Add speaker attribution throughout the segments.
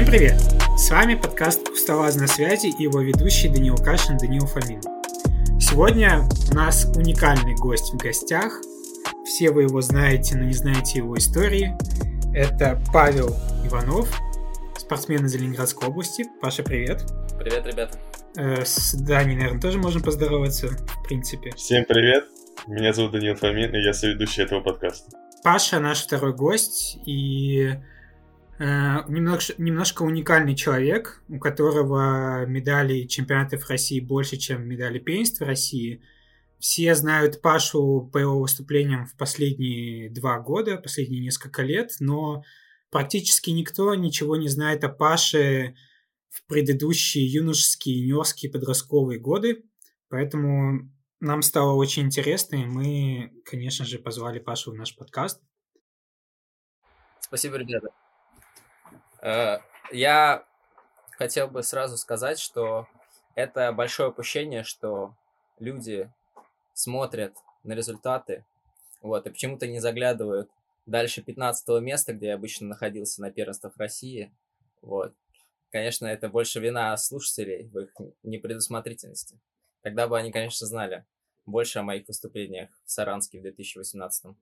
Speaker 1: Всем привет! С вами подкаст «Кустоваз на связи» и его ведущий Даниил Кашин, Даниил Фомин. Сегодня у нас уникальный гость в гостях. Все вы его знаете, но не знаете его истории. Это Павел Иванов, спортсмен из Ленинградской области. Паша, привет.
Speaker 2: Привет, ребята.
Speaker 1: Э, с Даней, наверное, тоже можем поздороваться, в принципе.
Speaker 3: Всем привет. Меня зовут Даниил Фомин, и я соведущий этого подкаста.
Speaker 1: Паша наш второй гость, и немножко, немножко уникальный человек, у которого медалей чемпионатов России больше, чем медали первенства России. Все знают Пашу по его выступлениям в последние два года, последние несколько лет, но практически никто ничего не знает о Паше в предыдущие юношеские, юниорские, подростковые годы. Поэтому нам стало очень интересно, и мы, конечно же, позвали Пашу в наш подкаст.
Speaker 2: Спасибо, ребята. Э, я хотел бы сразу сказать, что это большое упущение, что люди смотрят на результаты, вот, и почему-то не заглядывают дальше 15 места, где я обычно находился на первенствах России, вот. Конечно, это больше вина слушателей в их непредусмотрительности. Тогда бы они, конечно, знали больше о моих выступлениях в Саранске в 2018.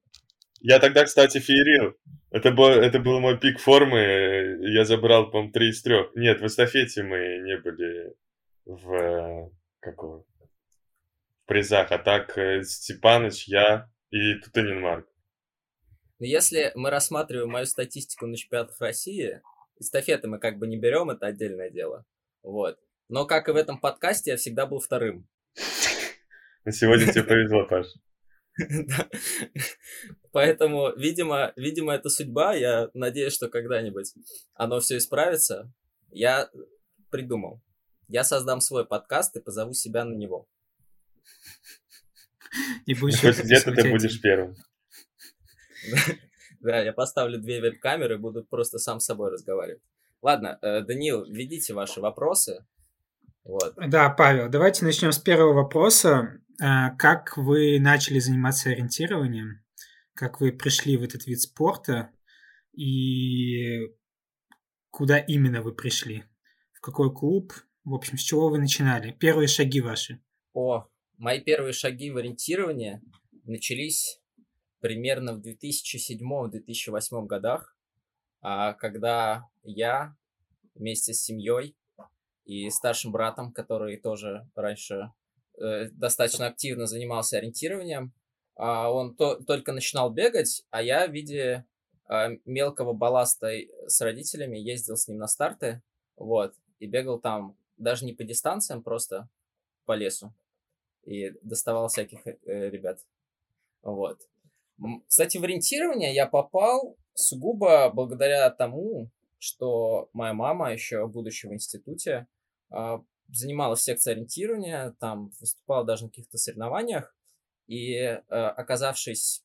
Speaker 3: Я тогда, кстати, феерил. Это был, это был мой пик формы. Я забрал, по-моему, 3 из 3. Нет, в эстафете мы не были в... Какого? В призах. А так э, Степаныч, я и Тутанин Марк.
Speaker 2: Но если мы рассматриваем мою статистику на чемпионатах России, эстафеты мы как бы не берем, это отдельное дело. Вот. Но как и в этом подкасте, я всегда был вторым.
Speaker 3: На сегодня тебе повезло, Паш.
Speaker 2: Поэтому, видимо, видимо, это судьба. Я надеюсь, что когда-нибудь оно все исправится. Я придумал. Я создам свой подкаст и позову себя на него.
Speaker 3: И будешь где-то ты будешь первым.
Speaker 2: Да, я поставлю две веб-камеры и буду просто сам с собой разговаривать. Ладно, э, Даниил, введите ваши вопросы.
Speaker 1: Вот. Да, Павел, давайте начнем с первого вопроса. А, как вы начали заниматься ориентированием? Как вы пришли в этот вид спорта? И куда именно вы пришли? В какой клуб? В общем, с чего вы начинали? Первые шаги ваши.
Speaker 2: О, мои первые шаги в ориентировании начались примерно в 2007-2008 годах, а, когда я вместе с семьей и старшим братом, который тоже раньше достаточно активно занимался ориентированием. А он то, только начинал бегать, а я в виде а, мелкого балласта с родителями ездил с ним на старты, вот, и бегал там даже не по дистанциям, просто по лесу. И доставал всяких э, ребят. Вот. Кстати, в ориентирование я попал сугубо благодаря тому, что моя мама, еще будучи в институте, а, занималась секцией ориентирования, там выступала даже на каких-то соревнованиях, и э, оказавшись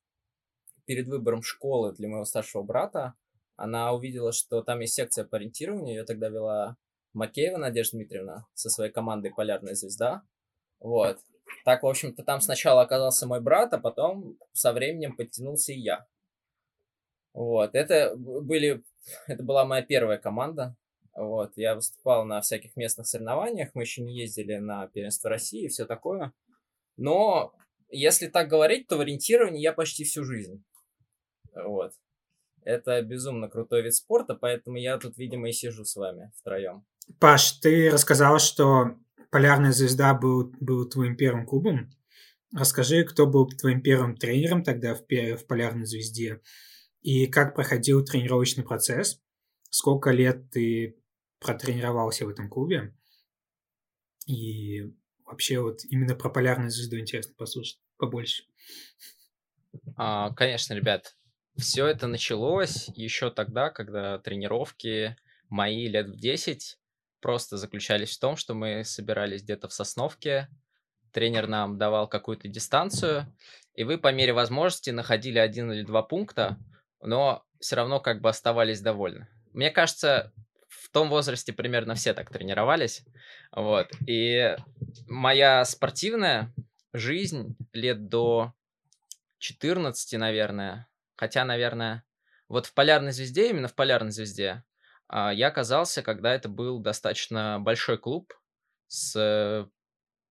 Speaker 2: перед выбором школы для моего старшего брата, она увидела, что там есть секция по ориентированию, ее тогда вела Макеева Надежда Дмитриевна со своей командой «Полярная звезда». Вот. Так, в общем-то, там сначала оказался мой брат, а потом со временем подтянулся и я. Вот. Это были... Это была моя первая команда, вот, я выступал на всяких местных соревнованиях, мы еще не ездили на первенство России и все такое. Но если так говорить, то в ориентировании я почти всю жизнь. Вот. Это безумно крутой вид спорта, поэтому я тут, видимо, и сижу с вами втроем.
Speaker 1: Паш, ты рассказал, что Полярная звезда был, был твоим первым клубом. Расскажи, кто был твоим первым тренером тогда в, в Полярной звезде и как проходил тренировочный процесс. Сколько лет ты протренировался в этом клубе. И вообще вот именно про полярную звезду интересно послушать побольше.
Speaker 2: А, конечно, ребят, все это началось еще тогда, когда тренировки мои лет в 10 просто заключались в том, что мы собирались где-то в Сосновке, тренер нам давал какую-то дистанцию, и вы по мере возможности находили один или два пункта, но все равно как бы оставались довольны. Мне кажется, том возрасте примерно все так тренировались. Вот. И моя спортивная жизнь лет до 14, наверное, хотя, наверное, вот в «Полярной звезде», именно в «Полярной звезде», а, я оказался, когда это был достаточно большой клуб с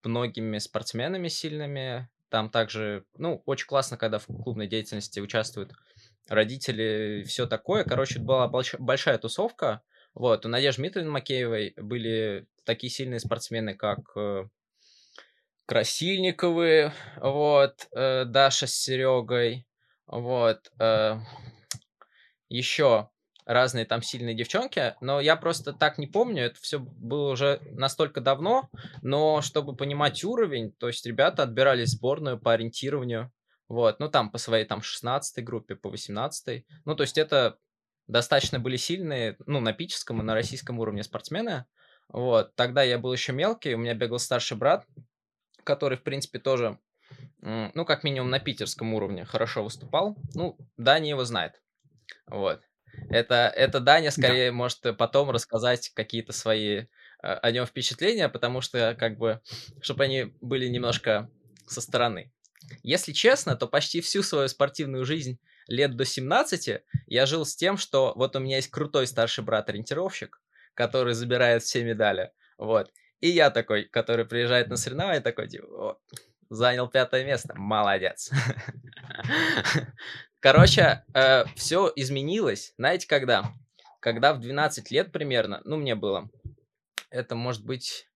Speaker 2: многими спортсменами сильными. Там также, ну, очень классно, когда в клубной деятельности участвуют родители, все такое. Короче, была большая тусовка. Вот, у Надежды Дмитриевны Макеевой были такие сильные спортсмены, как э, Красильниковы, вот, э, Даша с Серегой, вот, э, еще разные там сильные девчонки, но я просто так не помню, это все было уже настолько давно, но чтобы понимать уровень, то есть ребята отбирались в сборную по ориентированию, вот, ну там по своей там 16 группе, по 18 ну то есть это достаточно были сильные, ну на питерском и на российском уровне спортсмены, вот, тогда я был еще мелкий, у меня бегал старший брат, который, в принципе, тоже, ну, как минимум на питерском уровне хорошо выступал. Ну, Даня его знает. Вот. Это, это Даня скорее да. может потом рассказать какие-то свои э, о нем впечатления, потому что, как бы, чтобы они были немножко со стороны. Если честно, то почти всю свою спортивную жизнь лет до 17 я жил с тем, что вот у меня есть крутой старший брат-ориентировщик, который забирает все медали. Вот. И я такой, который приезжает на соревнования, такой, типа, занял пятое место, молодец. Короче, э, все изменилось, знаете, когда? Когда в 12 лет примерно, ну, мне было, это может быть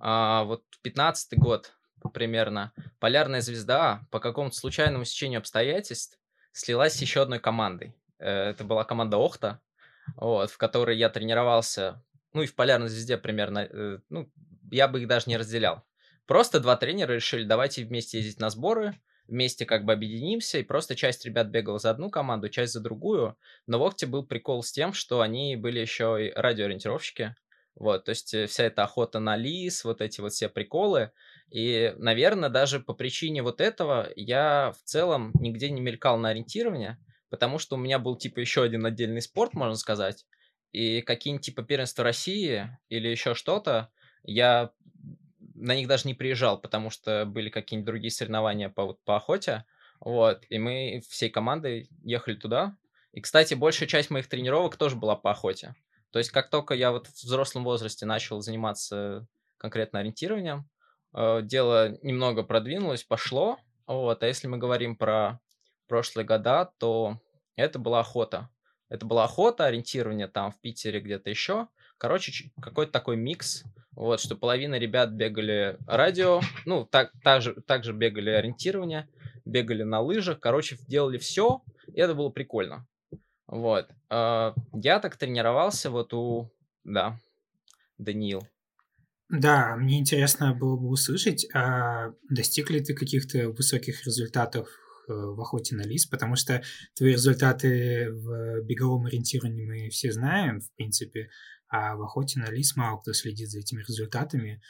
Speaker 2: э, вот 15 год примерно, полярная звезда по какому-то случайному стечению обстоятельств слилась с еще одной командой. Э, это была команда Охта, вот, в которой я тренировался, ну и в полярной звезде примерно, э, ну, я бы их даже не разделял. Просто два тренера решили, давайте вместе ездить на сборы, вместе как бы объединимся, и просто часть ребят бегала за одну команду, часть за другую. Но в Окте был прикол с тем, что они были еще и радиоориентировщики. Вот, то есть э, вся эта охота на лис, вот эти вот все приколы. И, наверное, даже по причине вот этого я в целом нигде не мелькал на ориентирование, потому что у меня был типа еще один отдельный спорт, можно сказать. И какие-нибудь типа первенства России или еще что-то, я на них даже не приезжал, потому что были какие-нибудь другие соревнования по, вот, по охоте. Вот, и мы всей командой ехали туда. И, кстати, большая часть моих тренировок тоже была по охоте. То есть, как только я вот в взрослом возрасте начал заниматься конкретно ориентированием, дело немного продвинулось, пошло. Вот, а если мы говорим про прошлые года, то это была охота. Это была охота, ориентирование там в Питере где-то еще. Короче, какой-то такой микс вот, что половина ребят бегали радио, ну, так, так, же, так же бегали ориентирование, бегали на лыжах, короче, делали все, и это было прикольно. Вот. А, я так тренировался вот у, да, Даниил.
Speaker 1: Да, мне интересно было бы услышать, а достиг ли ты каких-то высоких результатов э, в охоте на лис, потому что твои результаты в беговом ориентировании мы все знаем, в принципе, а в охоте на лис мало кто следит за этими результатами.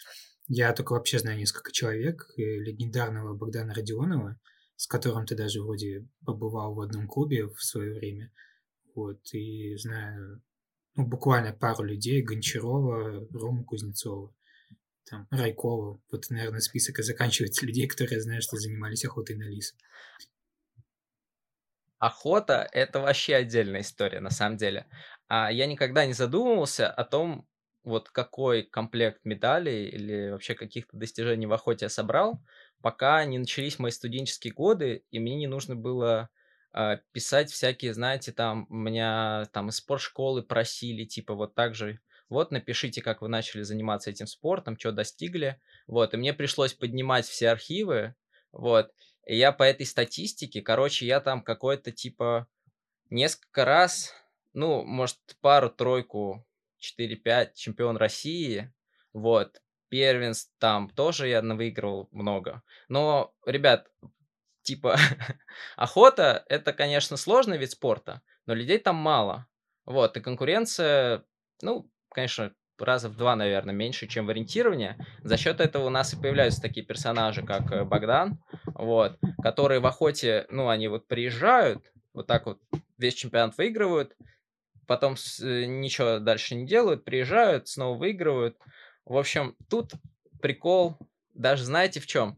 Speaker 1: Я только вообще знаю несколько человек, э, легендарного Богдана Родионова, с которым ты даже вроде побывал в одном клубе в свое время. Вот, и знаю, ну, буквально пару людей, Гончарова, Рому Кузнецова, там, Райкова. Вот, наверное, список и заканчивается людей, которые знают, что занимались охотой на лис.
Speaker 2: Охота — это вообще отдельная история, на самом деле а я никогда не задумывался о том, вот какой комплект медалей или вообще каких-то достижений в охоте я собрал, пока не начались мои студенческие годы, и мне не нужно было э, писать всякие, знаете, там, меня там из спортшколы просили, типа, вот так же, вот, напишите, как вы начали заниматься этим спортом, что достигли, вот, и мне пришлось поднимать все архивы, вот, и я по этой статистике, короче, я там какой-то, типа, несколько раз ну, может, пару-тройку, 4-5 чемпион России, вот, первенств там тоже я выиграл много. Но, ребят, типа, охота, это, конечно, сложный вид спорта, но людей там мало. Вот, и конкуренция, ну, конечно, раза в два, наверное, меньше, чем в ориентировании. За счет этого у нас и появляются такие персонажи, как э, Богдан, вот, которые в охоте, ну, они вот приезжают, вот так вот весь чемпионат выигрывают, потом э, ничего дальше не делают, приезжают, снова выигрывают. В общем, тут прикол, даже знаете в чем?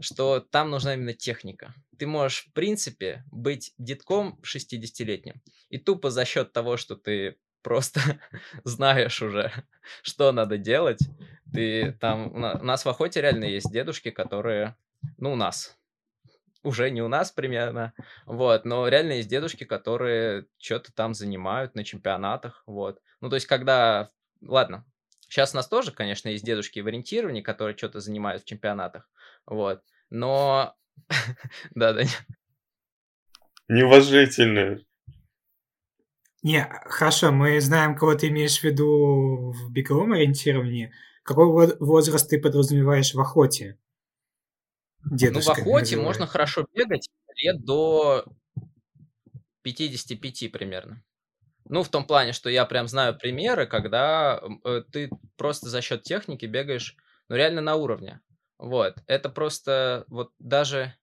Speaker 2: Что там нужна именно техника. Ты можешь, в принципе, быть детком 60-летним. И тупо за счет того, что ты просто знаешь уже, что надо делать. Ты там... У нас в охоте реально есть дедушки, которые... Ну, у нас. Уже не у нас примерно. Вот. Но реально есть дедушки, которые что-то там занимают на чемпионатах. Вот. Ну, то есть, когда... Ладно, Сейчас у нас тоже, конечно, есть дедушки в ориентировании, которые что-то занимают в чемпионатах. Вот. Но... Да, да.
Speaker 3: Неуважительные.
Speaker 1: Не, хорошо, мы знаем, кого ты имеешь в виду в беговом ориентировании. Какой возраст ты подразумеваешь в охоте?
Speaker 2: Дедушка, ну, в охоте называют. можно хорошо бегать лет до 55 примерно. Ну, в том плане, что я прям знаю примеры, когда э, ты просто за счет техники бегаешь, ну, реально на уровне. Вот. Это просто вот даже,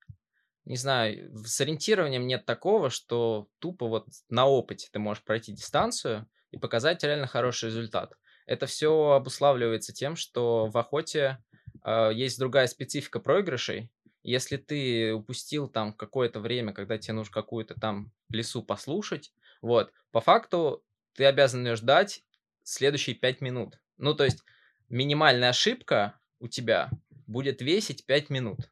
Speaker 2: не знаю, с ориентированием нет такого, что тупо вот на опыте ты можешь пройти дистанцию и показать реально хороший результат. Это все обуславливается тем, что в охоте э, есть другая специфика проигрышей. Если ты упустил там какое-то время, когда тебе нужно какую-то там лесу послушать, вот, по факту ты обязан ее ждать следующие 5 минут. Ну, то есть минимальная ошибка у тебя будет весить 5 минут.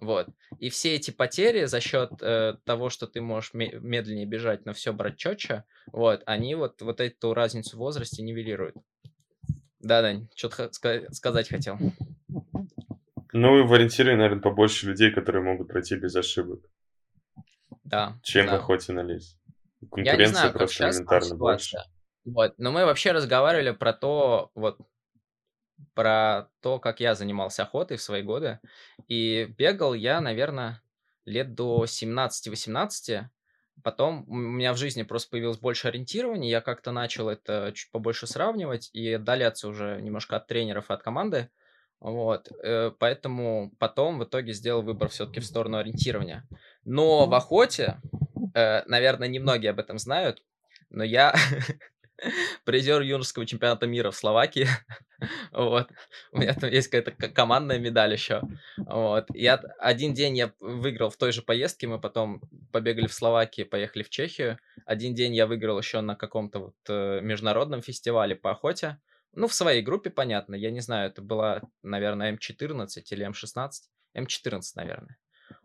Speaker 2: Вот. И все эти потери за счет э, того, что ты можешь медленнее бежать, но все брать четче, вот, они вот, вот эту разницу в возрасте нивелируют. Да, Дань, что-то х- сказать хотел.
Speaker 3: Ну, в ориентире, наверное, побольше людей, которые могут пройти без ошибок.
Speaker 2: Да.
Speaker 3: Чем
Speaker 2: да.
Speaker 3: в охоте на лес.
Speaker 2: Конкуренция Я не знаю, просто элементарно больше. Вот, но мы вообще разговаривали про то, вот, про то, как я занимался охотой в свои годы. И бегал я, наверное, лет до 17-18. Потом у меня в жизни просто появилось больше ориентирования, я как-то начал это чуть побольше сравнивать и отдаляться уже немножко от тренеров и от команды. Вот, э, поэтому потом в итоге сделал выбор все-таки в сторону ориентирования. Но в охоте Э, наверное, немногие об этом знают, но я призер юношеского чемпионата мира в Словакии. вот. У меня там есть какая-то командная медаль еще. Вот. Я один день я выиграл в той же поездке, мы потом побегали в Словакии, поехали в Чехию. Один день я выиграл еще на каком-то вот э, международном фестивале по охоте. Ну, в своей группе, понятно. Я не знаю, это была, наверное, М14 или М16. М14, наверное.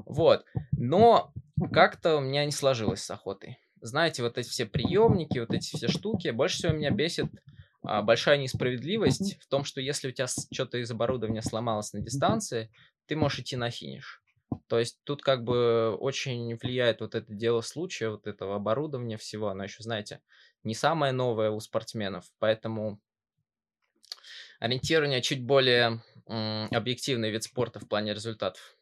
Speaker 2: Вот. Но как-то у меня не сложилось с охотой. Знаете, вот эти все приемники, вот эти все штуки, больше всего меня бесит а, большая несправедливость в том, что если у тебя что-то из оборудования сломалось на дистанции, ты можешь идти на финиш. То есть тут как бы очень влияет вот это дело случая, вот этого оборудования всего. Оно еще, знаете, не самое новое у спортсменов, поэтому ориентирование чуть более объективный вид спорта в плане результатов.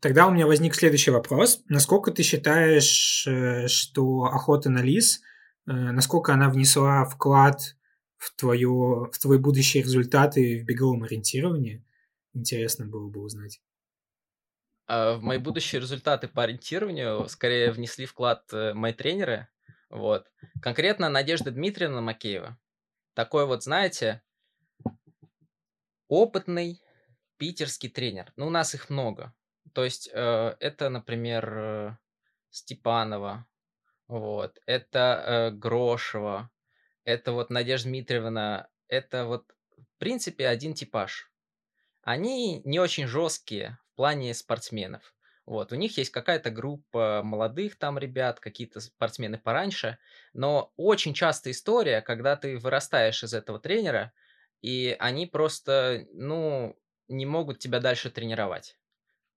Speaker 1: Тогда у меня возник следующий вопрос. Насколько ты считаешь, э, что охота на лис, э, насколько она внесла вклад в, твое, в твои будущие результаты в беговом ориентировании? Интересно было бы узнать.
Speaker 2: А, в мои будущие результаты по ориентированию скорее внесли вклад э, мои тренеры. Вот. Конкретно Надежда Дмитриевна Макеева. Такой вот, знаете, опытный питерский тренер. Ну, у нас их много. То есть э, это, например, э, Степанова, вот, это э, Грошева, это вот Надежда Дмитриевна, это вот, в принципе, один типаж. Они не очень жесткие в плане спортсменов. Вот, у них есть какая-то группа молодых там ребят, какие-то спортсмены пораньше, но очень частая история, когда ты вырастаешь из этого тренера, и они просто, ну, не могут тебя дальше тренировать.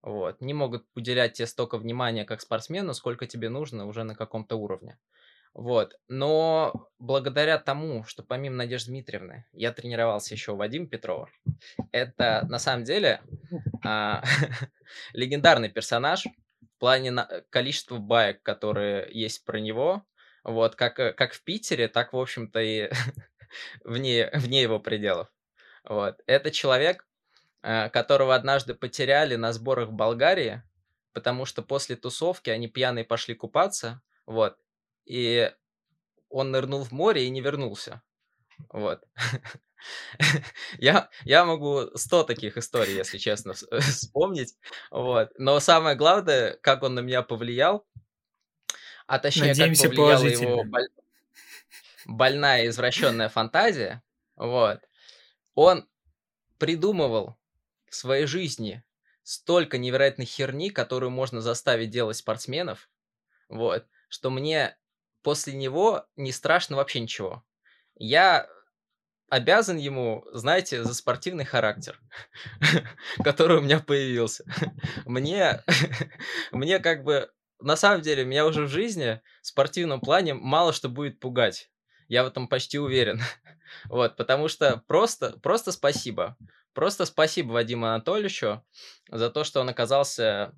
Speaker 2: Вот. Не могут уделять тебе столько внимания как спортсмену, сколько тебе нужно уже на каком-то уровне. Вот. Но благодаря тому, что помимо Надежды Дмитриевны я тренировался еще у Вадима Петрова, это на самом деле а, легендарный персонаж в плане на- количества баек, которые есть про него. Вот, как, э, как в Питере, так, в общем-то, и вне, вне его пределов. Вот. Это человек, Э, которого однажды потеряли на сборах в Болгарии, потому что после тусовки они пьяные пошли купаться, вот, и он нырнул в море и не вернулся. Вот. я, я могу сто таких историй, если честно, вспомнить. Вот. Но самое главное, как он на меня повлиял, а точнее, Надеемся, как повлияло его... больная извращенная фантазия, вот, он придумывал в своей жизни столько невероятной херни, которую можно заставить делать спортсменов, вот, что мне после него не страшно вообще ничего. Я обязан ему, знаете, за спортивный характер, который у меня появился. Мне, мне как бы, на самом деле, меня уже в жизни в спортивном плане мало что будет пугать. Я в этом почти уверен. Вот, потому что просто, просто спасибо. Просто спасибо Вадиму Анатольевичу за то, что он оказался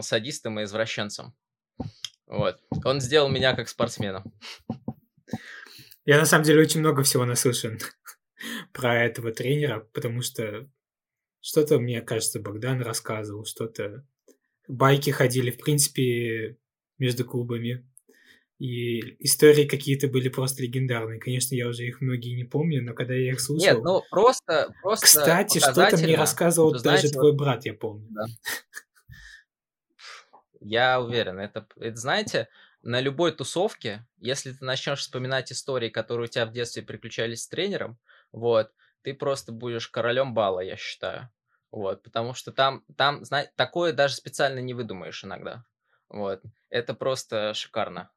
Speaker 2: садистом и извращенцем. Вот. Он сделал меня как спортсмена.
Speaker 1: Я на самом деле очень много всего наслышан про этого тренера, потому что что-то, мне кажется, Богдан рассказывал, что-то байки ходили, в принципе, между клубами. И истории какие-то были просто легендарные. Конечно, я уже их многие не помню, но когда я их слушал...
Speaker 2: Нет, ну просто... просто
Speaker 1: Кстати, что-то мне рассказывал даже знаете, твой брат, я помню. Да.
Speaker 2: Я уверен, это, это, знаете, на любой тусовке, если ты начнешь вспоминать истории, которые у тебя в детстве приключались с тренером, вот, ты просто будешь королем бала, я считаю. Вот, потому что там, там, знаете, такое даже специально не выдумаешь иногда. Вот, это просто шикарно.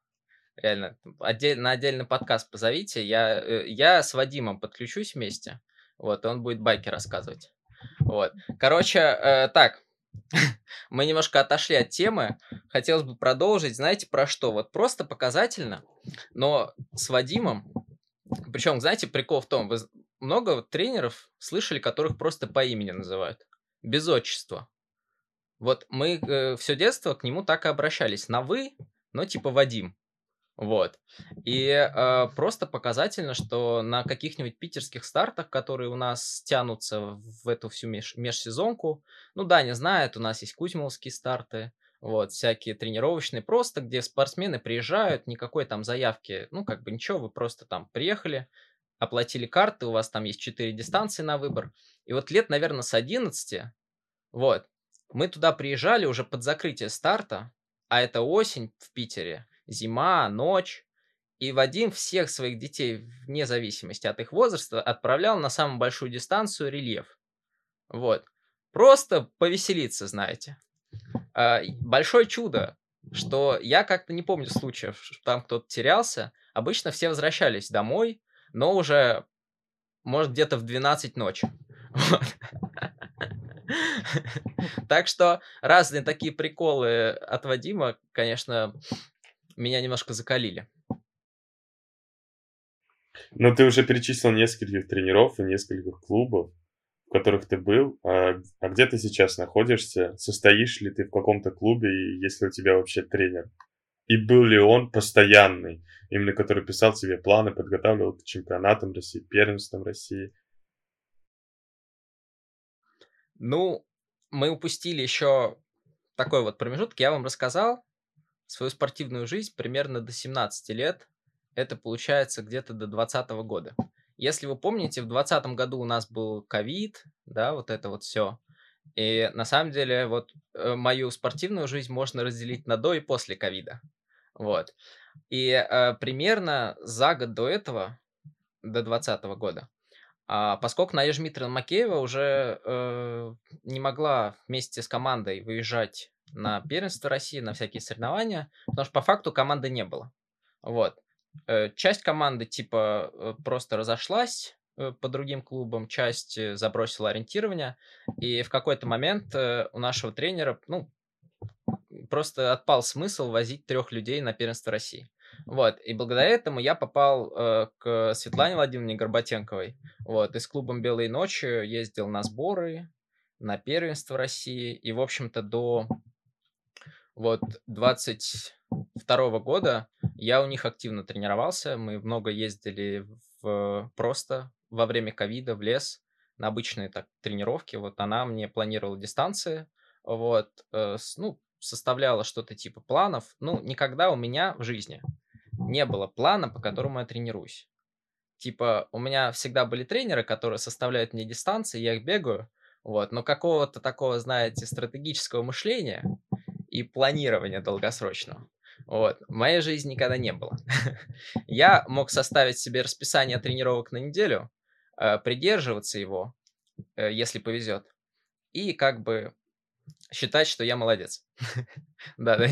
Speaker 2: Реально, отдель, на отдельный подкаст позовите. Я, э, я с Вадимом подключусь вместе. Вот, он будет байки рассказывать. Вот. Короче, э, так, мы немножко отошли от темы. Хотелось бы продолжить, знаете, про что? Вот просто показательно, но с Вадимом, причем, знаете, прикол в том, вы много тренеров слышали, которых просто по имени называют, без отчества. Вот мы э, все детство к нему так и обращались, на «вы», но типа Вадим. Вот. И э, просто показательно, что на каких-нибудь питерских стартах, которые у нас тянутся в эту всю меж межсезонку, ну да, не знают, у нас есть кузьмовские старты, вот, всякие тренировочные, просто где спортсмены приезжают, никакой там заявки, ну, как бы ничего, вы просто там приехали, оплатили карты, у вас там есть 4 дистанции на выбор. И вот лет, наверное, с 11, вот, мы туда приезжали уже под закрытие старта, а это осень в Питере, зима, ночь. И Вадим всех своих детей, вне зависимости от их возраста, отправлял на самую большую дистанцию рельеф. Вот. Просто повеселиться, знаете. А, большое чудо, что я как-то не помню случаев, что там кто-то терялся. Обычно все возвращались домой, но уже, может, где-то в 12 ночи. Так что разные такие приколы от Вадима, конечно, меня немножко закалили.
Speaker 3: Ну, ты уже перечислил нескольких тренеров и нескольких клубов, в которых ты был. А, а где ты сейчас находишься? Состоишь ли ты в каком-то клубе, и есть ли у тебя вообще тренер? И был ли он постоянный, именно который писал тебе планы, подготавливал к чемпионатам России, первенствам России?
Speaker 2: Ну, мы упустили еще такой вот промежуток. Я вам рассказал, свою спортивную жизнь примерно до 17 лет. Это получается где-то до 2020 года. Если вы помните, в 2020 году у нас был ковид, да, вот это вот все. И на самом деле вот э, мою спортивную жизнь можно разделить на до и после ковида. Вот. И э, примерно за год до этого, до 2020 года, а, поскольку Надежда Дмитриевна Макеева уже э, не могла вместе с командой выезжать на первенство России, на всякие соревнования, потому что по факту команды не было. Вот. Э, часть команды типа э, просто разошлась э, по другим клубам, часть забросила ориентирование, и в какой-то момент у нашего тренера, ну, просто отпал смысл возить трех людей на первенство России. Вот, и благодаря этому я попал э, к Светлане Владимировне Горбатенковой. Вот, и с клубом «Белые ночи» ездил на сборы, на первенство России, и, в общем-то, до вот 22 года я у них активно тренировался. Мы много ездили в, просто во время ковида в лес на обычные так, тренировки. Вот она мне планировала дистанции, вот, э, ну, составляла что-то типа планов. Ну, никогда у меня в жизни не было плана, по которому я тренируюсь. Типа, у меня всегда были тренеры, которые составляют мне дистанции, я их бегаю, вот, но какого-то такого, знаете, стратегического мышления и планирования долгосрочного. Вот. В моей жизни никогда не было. Я мог составить себе расписание тренировок на неделю, э, придерживаться его, э, если повезет, и как бы считать, что я молодец. Да, да.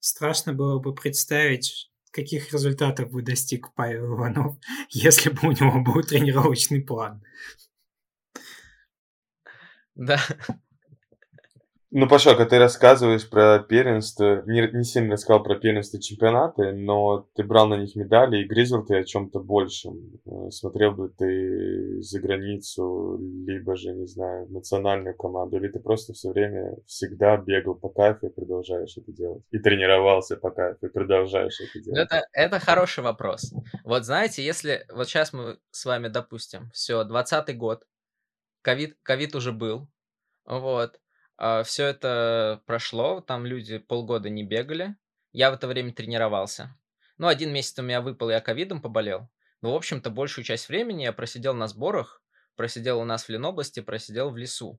Speaker 1: Страшно было бы представить, каких результатов бы достиг Павел Иванов, если бы у него был тренировочный план.
Speaker 2: Да.
Speaker 3: Ну, Пашок, а ты рассказываешь про первенство, не, не сильно рассказал про первенство чемпионаты, но ты брал на них медали и грезил ты о чем-то большем. Э, смотрел бы ты за границу, либо же, не знаю, национальную команду, или ты просто все время всегда бегал по кайфу и продолжаешь это делать. И тренировался по кайфу и продолжаешь это делать.
Speaker 2: Это, это хороший вопрос. Вот знаете, если вот сейчас мы с вами допустим, все, 20 год, ковид, ковид уже был, вот, все это прошло, там люди полгода не бегали. Я в это время тренировался. Ну, один месяц у меня выпал, я ковидом поболел. Но, в общем-то, большую часть времени я просидел на сборах, просидел у нас в Ленобласти, просидел в лесу.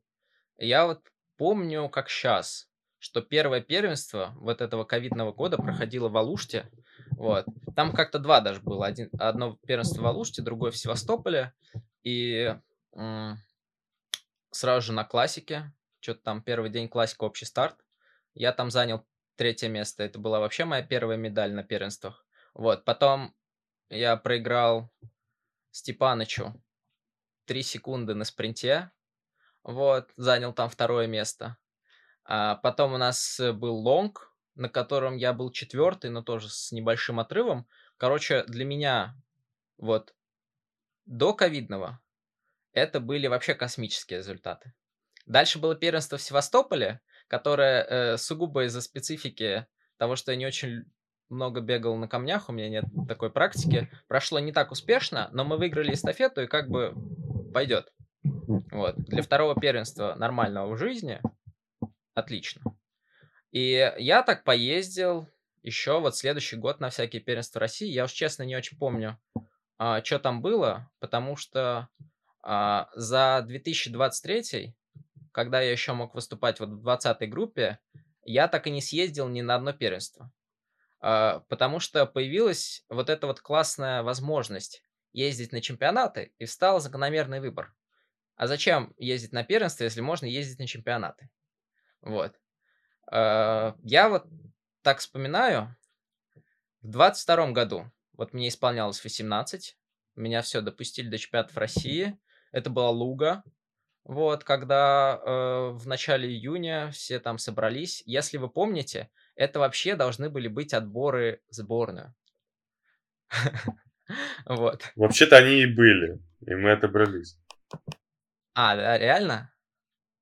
Speaker 2: Я вот помню, как сейчас, что первое первенство вот этого ковидного года проходило в Алуште. Вот. Там как-то два даже было. Один, одно первенство в Алуште, другое в Севастополе. И сразу же на классике что-то там первый день классика общий старт. Я там занял третье место. Это была вообще моя первая медаль на первенствах. Вот, потом я проиграл Степанычу 3 секунды на спринте. Вот, занял там второе место. А потом у нас был лонг, на котором я был четвертый, но тоже с небольшим отрывом. Короче, для меня вот до ковидного это были вообще космические результаты. Дальше было первенство в Севастополе, которое э, сугубо из-за специфики того, что я не очень много бегал на камнях, у меня нет такой практики, прошло не так успешно, но мы выиграли эстафету и как бы пойдет. Вот. Для второго первенства нормального в жизни отлично. И я так поездил еще вот следующий год на всякие первенства России. Я уж честно не очень помню, а, что там было, потому что а, за 2023 когда я еще мог выступать вот в 20-й группе, я так и не съездил ни на одно первенство. А, потому что появилась вот эта вот классная возможность ездить на чемпионаты, и встал закономерный выбор. А зачем ездить на первенство, если можно ездить на чемпионаты? Вот. А, я вот так вспоминаю, в 22 году, вот мне исполнялось 18, меня все допустили до чемпионатов России, это была Луга, вот, когда э, в начале июня все там собрались. Если вы помните, это вообще должны были быть отборы в сборную. Вот.
Speaker 3: Вообще-то они и были, и мы отобрались.
Speaker 2: А, да, реально?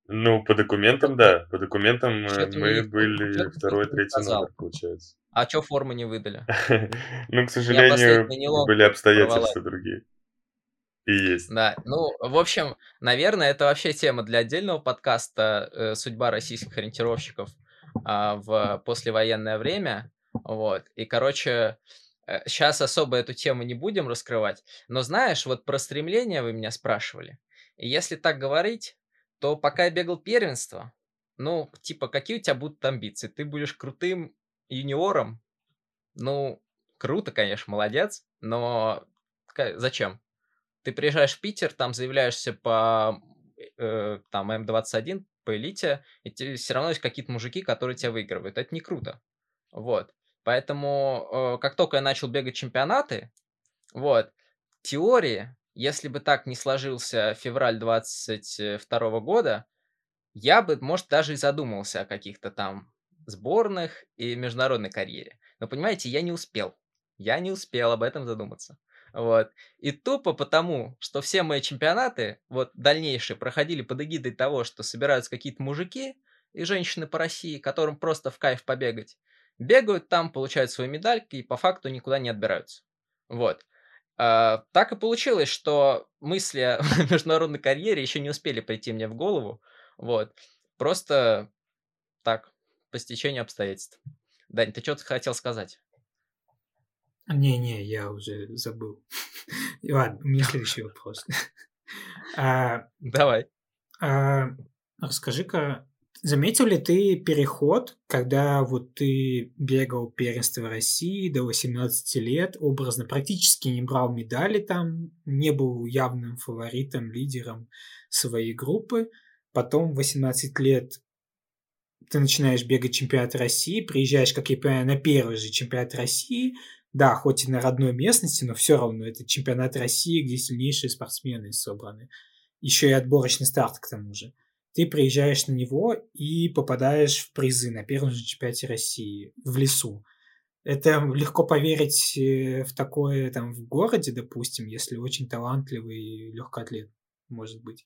Speaker 3: Ну, по документам, да. По документам э, мы были второй, третий номер, получается.
Speaker 2: А что формы не выдали?
Speaker 3: Ну, к сожалению, были обстоятельства другие. И есть.
Speaker 2: Да, ну, в общем, наверное, это вообще тема для отдельного подкаста э, «Судьба российских ориентировщиков э, в послевоенное время». Вот, и, короче, э, сейчас особо эту тему не будем раскрывать, но знаешь, вот про стремление вы меня спрашивали. И если так говорить, то пока я бегал первенство, ну, типа, какие у тебя будут амбиции? Ты будешь крутым юниором? Ну, круто, конечно, молодец, но зачем? Ты приезжаешь в Питер, там заявляешься по э, там М21, по элите, и тебе все равно есть какие-то мужики, которые тебя выигрывают. Это не круто. Вот. Поэтому, э, как только я начал бегать чемпионаты, вот, теории, если бы так не сложился февраль 22 года, я бы, может, даже и задумался о каких-то там сборных и международной карьере. Но, понимаете, я не успел. Я не успел об этом задуматься. Вот. И тупо потому, что все мои чемпионаты, вот дальнейшие, проходили под эгидой того, что собираются какие-то мужики и женщины по России, которым просто в кайф побегать. Бегают там, получают свои медальки и по факту никуда не отбираются. Вот. А, так и получилось, что мысли о международной карьере еще не успели прийти мне в голову. Вот. Просто так, по стечению обстоятельств. Дань, ты что-то хотел сказать?
Speaker 1: Не-не, я уже забыл. Ладно, у меня следующий вопрос. А,
Speaker 2: Давай.
Speaker 1: А, расскажи-ка, Заметил ли ты переход, когда вот ты бегал первенство России до 18 лет, образно практически не брал медали там, не был явным фаворитом, лидером своей группы, потом в 18 лет ты начинаешь бегать чемпионат России, приезжаешь, как я понимаю, на первый же чемпионат России, да, хоть и на родной местности, но все равно это чемпионат России, где сильнейшие спортсмены собраны. Еще и отборочный старт к тому же ты приезжаешь на него и попадаешь в призы на первом же чемпионате России в лесу. Это легко поверить э, в такое там в городе, допустим, если очень талантливый легкоатлет, может быть.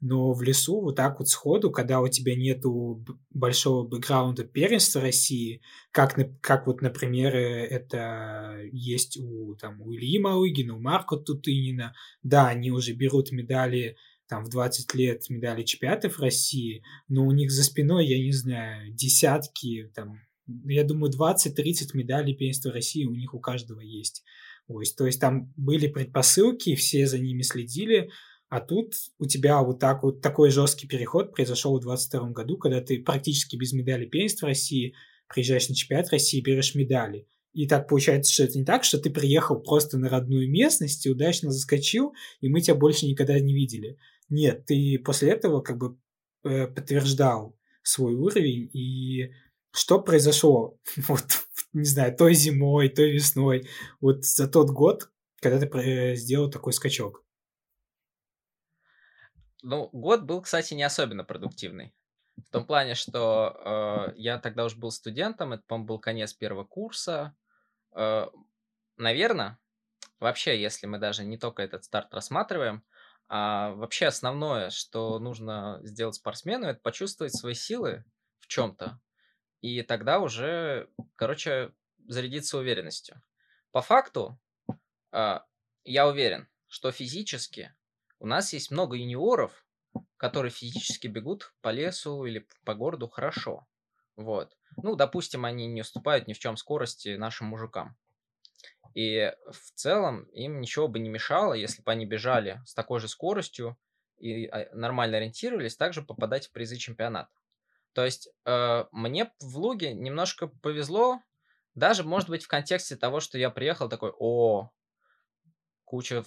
Speaker 1: Но в лесу вот так вот сходу, когда у тебя нету большого бэкграунда первенства России, как, как вот, например, э, это есть у, там, у Ильи Малыгина, у Марка Тутынина, да, они уже берут медали там в 20 лет медали чемпионатов России, но у них за спиной, я не знаю, десятки, там, я думаю, 20-30 медалей первенства России у них у каждого есть. Есть, то есть там были предпосылки, все за ними следили, а тут у тебя вот так вот такой жесткий переход произошел в 22 году, когда ты практически без медали первенства России приезжаешь на чемпионат России, берешь медали. И так получается, что это не так, что ты приехал просто на родную местность и удачно заскочил, и мы тебя больше никогда не видели. Нет, ты после этого как бы э, подтверждал свой уровень, и что произошло, вот, не знаю, той зимой, той весной, вот за тот год, когда ты э, сделал такой скачок?
Speaker 2: Ну, год был, кстати, не особенно продуктивный. В том плане, что э, я тогда уже был студентом, это, по-моему, был конец первого курса. Э, наверное, вообще, если мы даже не только этот старт рассматриваем, а вообще основное, что нужно сделать спортсмену, это почувствовать свои силы в чем-то. И тогда уже, короче, зарядиться уверенностью. По факту, а, я уверен, что физически у нас есть много юниоров, которые физически бегут по лесу или по городу хорошо. Вот. Ну, допустим, они не уступают ни в чем скорости нашим мужикам. И в целом им ничего бы не мешало, если бы они бежали с такой же скоростью и а, нормально ориентировались, также попадать в призы чемпионата. То есть э, мне в Луге немножко повезло, даже, может быть, в контексте того, что я приехал такой, о, куча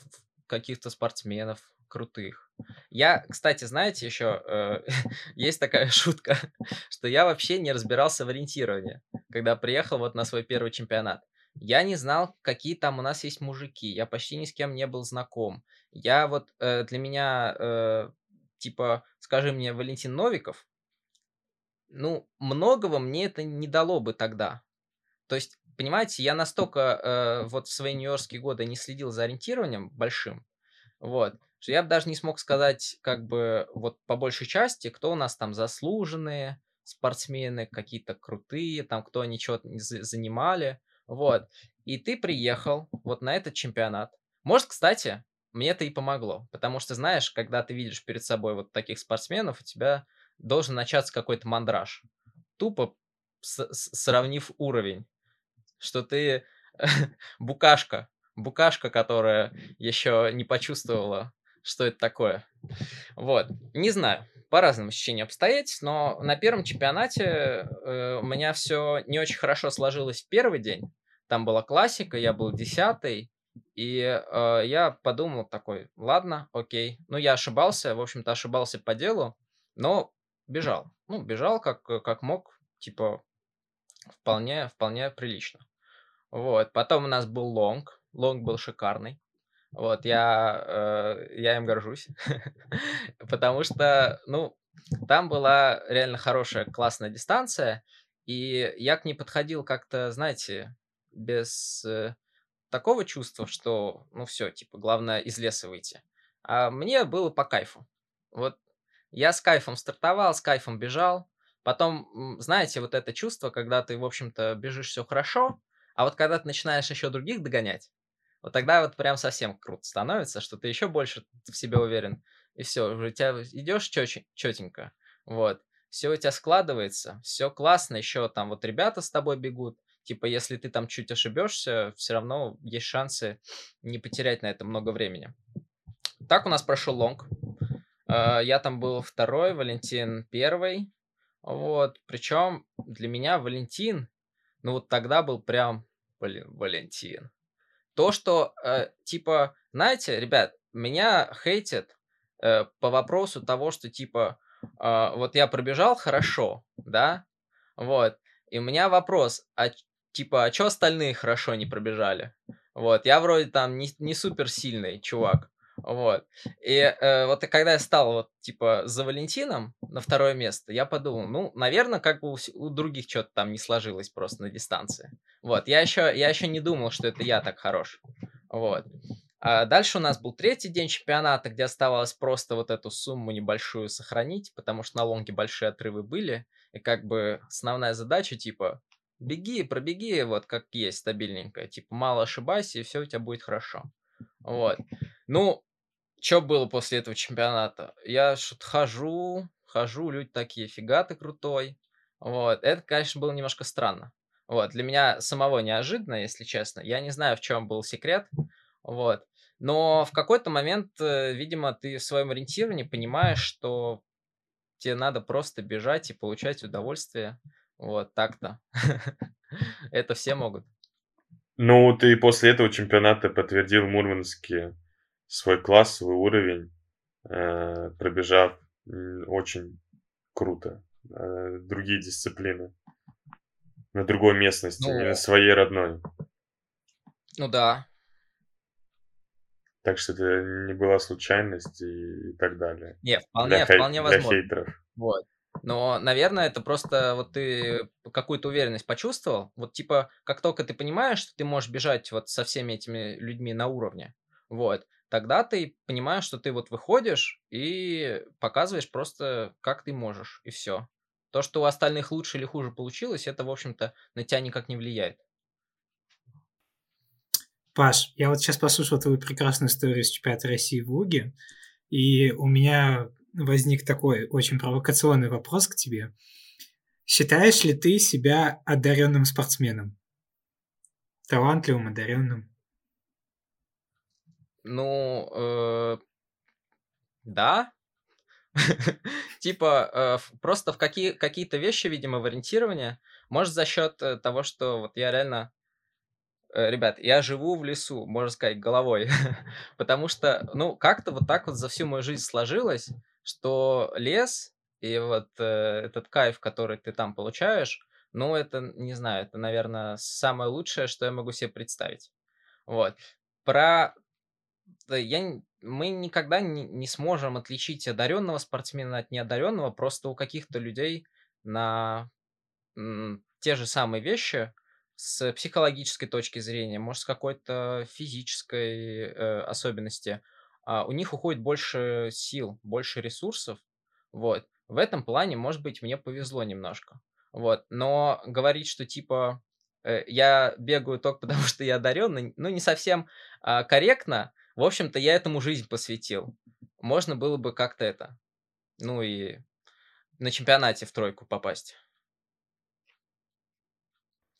Speaker 2: каких-то спортсменов крутых. Я, кстати, знаете, еще э, есть такая шутка, что я вообще не разбирался в ориентировании, когда приехал вот на свой первый чемпионат. Я не знал, какие там у нас есть мужики. Я почти ни с кем не был знаком. Я вот э, для меня, э, типа, скажи мне, Валентин Новиков, ну, многого мне это не дало бы тогда. То есть, понимаете, я настолько э, вот в свои нью-йоркские годы не следил за ориентированием большим, вот, что я бы даже не смог сказать, как бы, вот по большей части, кто у нас там заслуженные спортсмены, какие-то крутые, там, кто они что-то занимали. Вот. И ты приехал вот на этот чемпионат. Может, кстати, мне это и помогло. Потому что, знаешь, когда ты видишь перед собой вот таких спортсменов, у тебя должен начаться какой-то мандраж. Тупо сравнив уровень. Что ты букашка. Букашка, которая еще не почувствовала, что это такое. Вот. Не знаю по разным ощущениям обстоятельств, но на первом чемпионате э, у меня все не очень хорошо сложилось в первый день. Там была классика, я был десятый, и э, я подумал такой, ладно, окей. Ну, я ошибался, в общем-то, ошибался по делу, но бежал. Ну, бежал как, как мог, типа, вполне, вполне прилично. Вот, потом у нас был long, long был шикарный. Вот, я, э, я им горжусь, потому что, ну, там была реально хорошая, классная дистанция, и я к ней подходил как-то, знаете, без э, такого чувства, что, ну, все, типа, главное из леса выйти. А мне было по кайфу. Вот я с кайфом стартовал, с кайфом бежал. Потом, знаете, вот это чувство, когда ты, в общем-то, бежишь все хорошо, а вот когда ты начинаешь еще других догонять, вот тогда вот прям совсем круто становится, что ты еще больше в себе уверен. И все, уже тебя идешь четенько. Вот. Все у тебя складывается, все классно, еще там вот ребята с тобой бегут. Типа, если ты там чуть ошибешься, все равно есть шансы не потерять на это много времени. Так у нас прошел лонг. А, я там был второй, Валентин первый. Вот, причем для меня Валентин, ну вот тогда был прям, блин, Валентин. То, что, э, типа, знаете, ребят, меня хейтят э, по вопросу того, что, типа, э, вот я пробежал хорошо, да, вот, и у меня вопрос, а типа, а чё остальные хорошо не пробежали? Вот, я вроде там не, не супер сильный чувак, вот. И э, вот когда я стал вот типа за Валентином на второе место, я подумал, ну, наверное, как бы у, у других что-то там не сложилось просто на дистанции. Вот. Я еще, я еще не думал, что это я так хорош. Вот. А дальше у нас был третий день чемпионата, где оставалось просто вот эту сумму небольшую сохранить, потому что на лонге большие отрывы были. И как бы основная задача, типа, беги, пробеги, вот как есть, стабильненько. Типа, мало ошибайся, и все у тебя будет хорошо. Вот. Ну, что было после этого чемпионата? Я что-то хожу, хожу, люди такие, фига ты крутой. Вот, это, конечно, было немножко странно. Вот, для меня самого неожиданно, если честно. Я не знаю, в чем был секрет. Вот. Но в какой-то момент, э, видимо, ты в своем ориентировании понимаешь, что тебе надо просто бежать и получать удовольствие. Вот так-то. Это все могут.
Speaker 3: Ну, ты после этого чемпионата подтвердил Мурманске свой класс, свой уровень, э, пробежав очень круто э, другие дисциплины на другой местности, ну, не на своей родной.
Speaker 2: Ну да.
Speaker 3: Так что это не была случайность и, и так далее.
Speaker 2: Не, вполне, для вполне хей- возможно. Для хейтеров. Вот. Но, наверное, это просто вот ты какую-то уверенность почувствовал. Вот типа, как только ты понимаешь, что ты можешь бежать вот со всеми этими людьми на уровне, вот, тогда ты понимаешь, что ты вот выходишь и показываешь просто, как ты можешь, и все. То, что у остальных лучше или хуже получилось, это, в общем-то, на тебя никак не влияет.
Speaker 1: Паш, я вот сейчас послушал твою прекрасную историю с чемпионата России в Луге, и у меня возник такой очень провокационный вопрос к тебе. Считаешь ли ты себя одаренным спортсменом? Талантливым, одаренным?
Speaker 2: Ну, э, да. Типа, э, просто в какие, какие-то вещи, видимо, в ориентировании, может, за счет э, того, что вот я реально ребят, я живу в лесу, можно сказать, головой. Потому что, ну, как-то вот так вот за всю мою жизнь сложилось, что лес и вот э, этот кайф, который ты там получаешь, ну, это, не знаю, это, наверное, самое лучшее, что я могу себе представить. Вот. Про я, мы никогда не, не сможем отличить одаренного спортсмена от неодаренного, просто у каких-то людей на те же самые вещи с психологической точки зрения, может, с какой-то физической э, особенности, а, у них уходит больше сил, больше ресурсов. Вот. В этом плане, может быть, мне повезло немножко. Вот. Но говорить, что типа э, я бегаю только потому, что я одаренный, ну, не совсем э, корректно, в общем-то, я этому жизнь посвятил. Можно было бы как-то это, ну и на чемпионате в тройку попасть.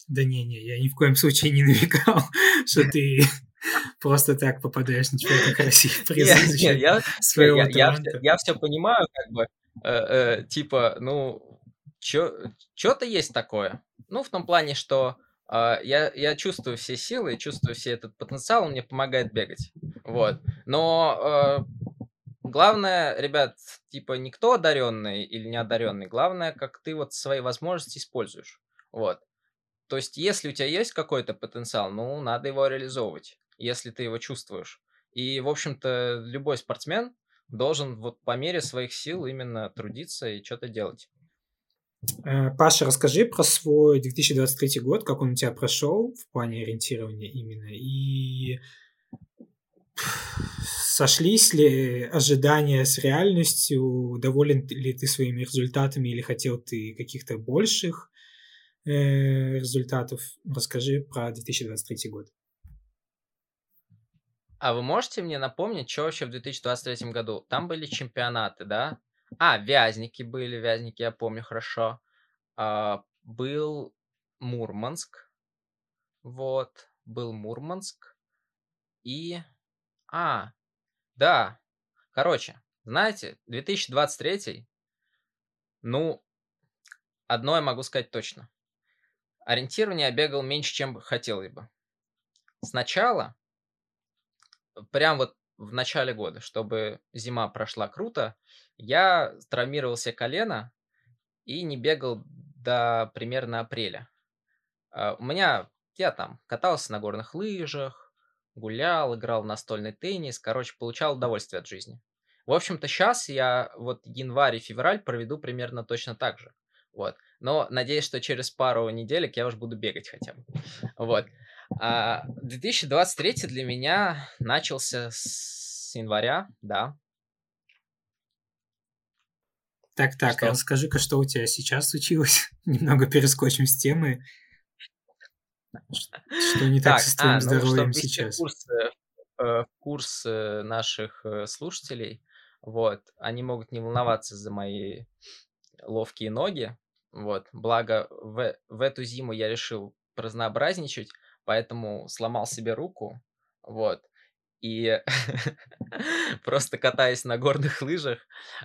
Speaker 1: Да не-не, я ни в коем случае не намекал, что ты просто так попадаешь на чемпионат России
Speaker 2: Нет, я, своего я, я, я все понимаю, как бы, э, э, типа, ну, что-то есть такое. Ну, в том плане, что я, я чувствую все силы, чувствую все этот потенциал, он мне помогает бегать. Вот. Но э, главное, ребят, типа никто одаренный или не одаренный, главное, как ты вот свои возможности используешь. Вот. То есть, если у тебя есть какой-то потенциал, ну, надо его реализовывать, если ты его чувствуешь. И, в общем-то, любой спортсмен должен вот по мере своих сил именно трудиться и что-то делать.
Speaker 1: Э, Паша, расскажи про свой 2023 год, как он у тебя прошел в плане ориентирования именно, и сошлись ли ожидания с реальностью, доволен ли ты своими результатами или хотел ты каких-то больших э, результатов? Расскажи про 2023 год.
Speaker 2: А вы можете мне напомнить, что вообще в 2023 году? Там были чемпионаты, да? А, Вязники были, Вязники я помню хорошо. А, был Мурманск, вот, был Мурманск. И а, да. Короче, знаете, 2023, ну, одно я могу сказать точно. Ориентирование я бегал меньше, чем хотел бы. Сначала, прям вот в начале года, чтобы зима прошла круто, я травмировал себе колено и не бегал до примерно апреля. А, у меня, я там катался на горных лыжах, гулял, играл в настольный теннис, короче, получал удовольствие от жизни. В общем-то, сейчас я вот январь и февраль проведу примерно точно так же. Вот. Но надеюсь, что через пару неделек я уже буду бегать хотя бы. Вот. А 2023 для меня начался с января, да.
Speaker 1: Так, так, что? расскажи-ка, что у тебя сейчас случилось. Немного перескочим с темы. Что не так, так с твоим а, ну, здоровьем сейчас?
Speaker 2: Курс, э, курс наших э, слушателей, вот, они могут не волноваться за мои ловкие ноги, вот, благо в, в эту зиму я решил разнообразничать, поэтому сломал себе руку, вот, и просто катаясь на горных лыжах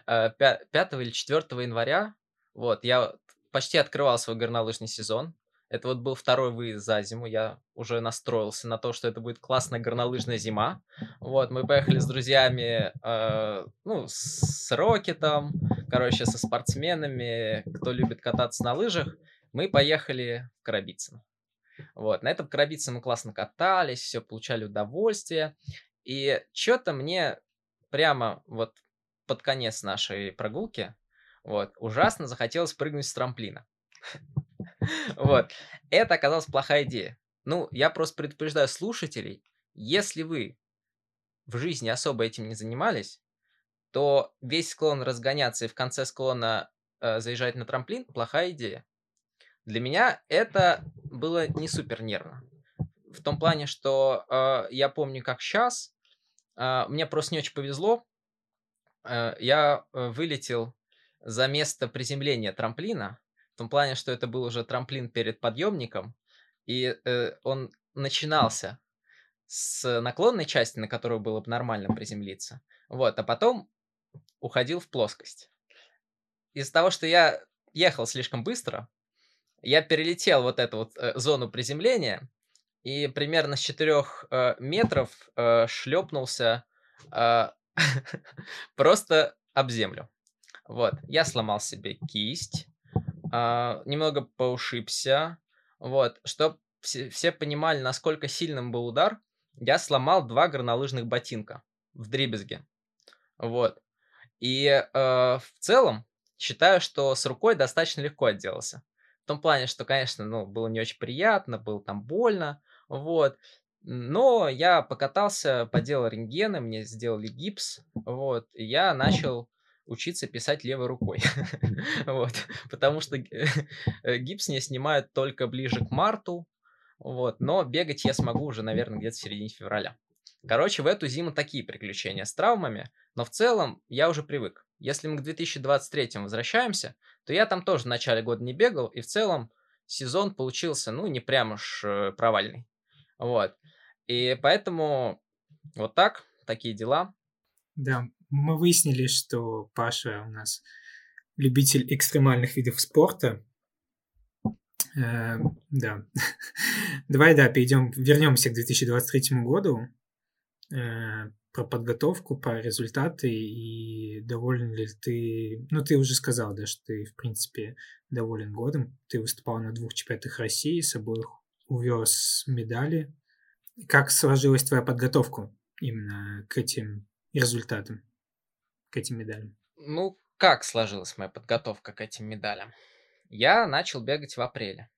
Speaker 2: 5 э, или 4 января, вот, я почти открывал свой горнолыжный сезон, это вот был второй выезд за зиму. Я уже настроился на то, что это будет классная горнолыжная зима. Вот, мы поехали с друзьями, э, ну, с Рокетом, короче, со спортсменами, кто любит кататься на лыжах. Мы поехали в Карабицын. Вот, на этом Карабице мы классно катались, все, получали удовольствие. И что-то мне прямо вот под конец нашей прогулки, вот, ужасно захотелось прыгнуть с трамплина. Вот. Это оказалась плохая идея. Ну, я просто предупреждаю слушателей, если вы в жизни особо этим не занимались, то весь склон разгоняться и в конце склона э, заезжать на трамплин – плохая идея. Для меня это было не супер нервно. В том плане, что э, я помню, как сейчас, э, мне просто не очень повезло. Э, я э, вылетел за место приземления трамплина, в том плане, что это был уже трамплин перед подъемником, и э, он начинался с наклонной части, на которую было бы нормально приземлиться, вот, а потом уходил в плоскость. Из-за того, что я ехал слишком быстро, я перелетел вот эту вот э, зону приземления и примерно с 4 э, метров э, шлепнулся э, просто об землю. Вот, я сломал себе кисть, а, немного поушибся. Вот, чтобы все, все понимали, насколько сильным был удар, я сломал два горнолыжных ботинка в дребезге. Вот. И э, в целом считаю, что с рукой достаточно легко отделался. В том плане, что, конечно, ну, было не очень приятно, было там больно, вот. Но я покатался, поделал рентгены, мне сделали гипс, вот, и я начал учиться писать левой рукой. вот, потому что э, гипс не снимают только ближе к марту, вот, но бегать я смогу уже, наверное, где-то в середине февраля. Короче, в эту зиму такие приключения с травмами, но в целом я уже привык. Если мы к 2023 возвращаемся, то я там тоже в начале года не бегал, и в целом сезон получился, ну, не прям уж э, провальный. Вот. И поэтому вот так, такие дела.
Speaker 1: Да, мы выяснили, что Паша у нас любитель экстремальных видов спорта. Э, да. Давай, да, перейдем, вернемся к 2023 году. Э, про подготовку, про результаты и доволен ли ты... Ну, ты уже сказал, да, что ты, в принципе, доволен годом. Ты выступал на двух чемпионатах России, с обоих увез медали. Как сложилась твоя подготовка именно к этим результатам? к этим медалям?
Speaker 2: Ну, как сложилась моя подготовка к этим медалям? Я начал бегать в апреле.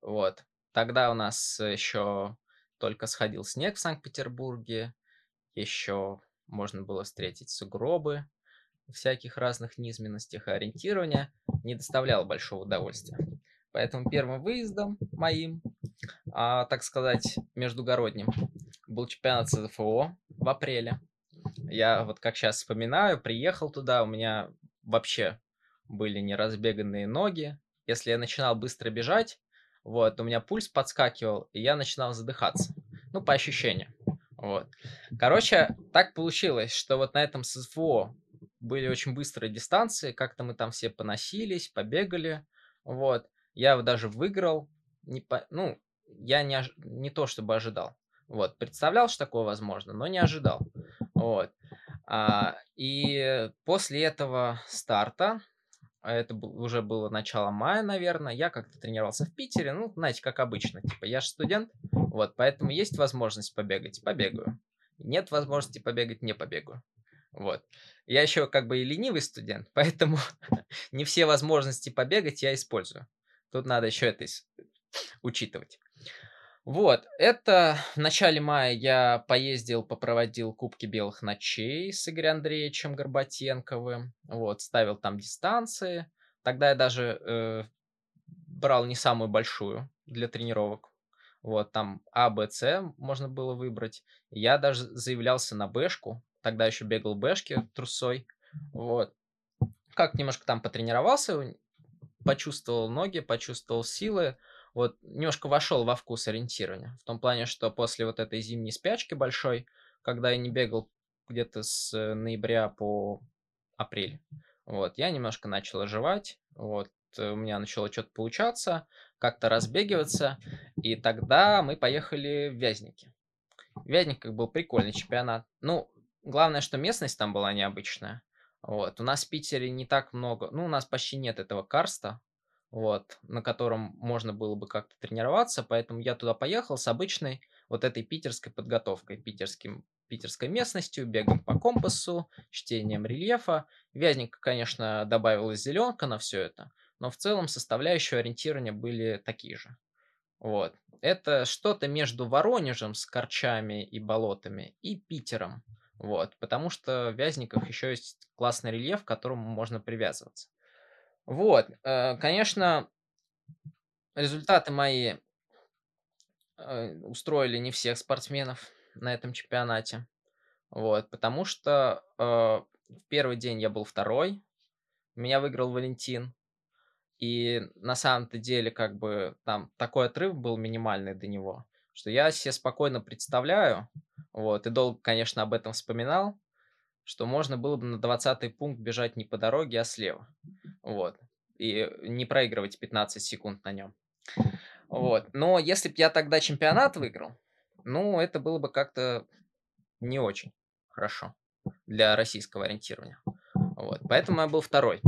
Speaker 2: Вот. Тогда у нас еще только сходил снег в Санкт-Петербурге, еще можно было встретить сугробы, всяких разных низменностях и ориентирования не доставляло большого удовольствия. Поэтому первым выездом моим, а, так сказать, междугородним, был чемпионат СЗФО в апреле. Я вот как сейчас вспоминаю, приехал туда, у меня вообще были неразбеганные ноги. Если я начинал быстро бежать, вот, у меня пульс подскакивал, и я начинал задыхаться. Ну, по ощущениям. Вот. Короче, так получилось, что вот на этом СФО были очень быстрые дистанции, как-то мы там все поносились, побегали, Вот. Я даже выиграл. Не по... Ну, я не, ож... не то чтобы ожидал. Вот. Представлял, что такое возможно, но не ожидал. Вот. А, и после этого старта, а это уже было начало мая, наверное, я как-то тренировался в Питере, ну, знаете, как обычно, типа, я же студент, вот, поэтому есть возможность побегать, побегаю. Нет возможности побегать, не побегаю. Вот. Я еще как бы и ленивый студент, поэтому не все возможности побегать я использую. Тут надо еще это учитывать. Вот, это в начале мая я поездил, попроводил Кубки Белых Ночей с Игорем Андреевичем Горбатенковым. Вот, ставил там дистанции. Тогда я даже э, брал не самую большую для тренировок. Вот, там А, Б, С можно было выбрать. Я даже заявлялся на Бэшку. Тогда еще бегал Бэшки трусой. Вот. Как немножко там потренировался, почувствовал ноги, почувствовал силы вот немножко вошел во вкус ориентирования. В том плане, что после вот этой зимней спячки большой, когда я не бегал где-то с э, ноября по апрель, вот, я немножко начал оживать, вот, у меня начало что-то получаться, как-то разбегиваться, и тогда мы поехали в Вязники. В Вязниках был прикольный чемпионат. Ну, главное, что местность там была необычная. Вот. У нас в Питере не так много, ну, у нас почти нет этого карста, вот, на котором можно было бы как-то тренироваться, поэтому я туда поехал с обычной вот этой питерской подготовкой, питерским, питерской местностью, бегом по компасу, чтением рельефа. Вязненько, конечно, добавилась зеленка на все это, но в целом составляющие ориентирования были такие же. Вот. Это что-то между Воронежем с корчами и болотами и Питером. Вот, потому что в Вязниках еще есть классный рельеф, к которому можно привязываться. Вот, э, конечно, результаты мои э, устроили не всех спортсменов на этом чемпионате. Вот, потому что э, в первый день я был второй, меня выиграл Валентин. И на самом-то деле, как бы, там такой отрыв был минимальный до него, что я себе спокойно представляю, вот, и долго, конечно, об этом вспоминал, что можно было бы на 20 пункт бежать не по дороге, а слева. Вот. И не проигрывать 15 секунд на нем. Вот. Но если бы я тогда чемпионат выиграл, ну, это было бы как-то не очень хорошо для российского ориентирования. Вот. Поэтому я был второй.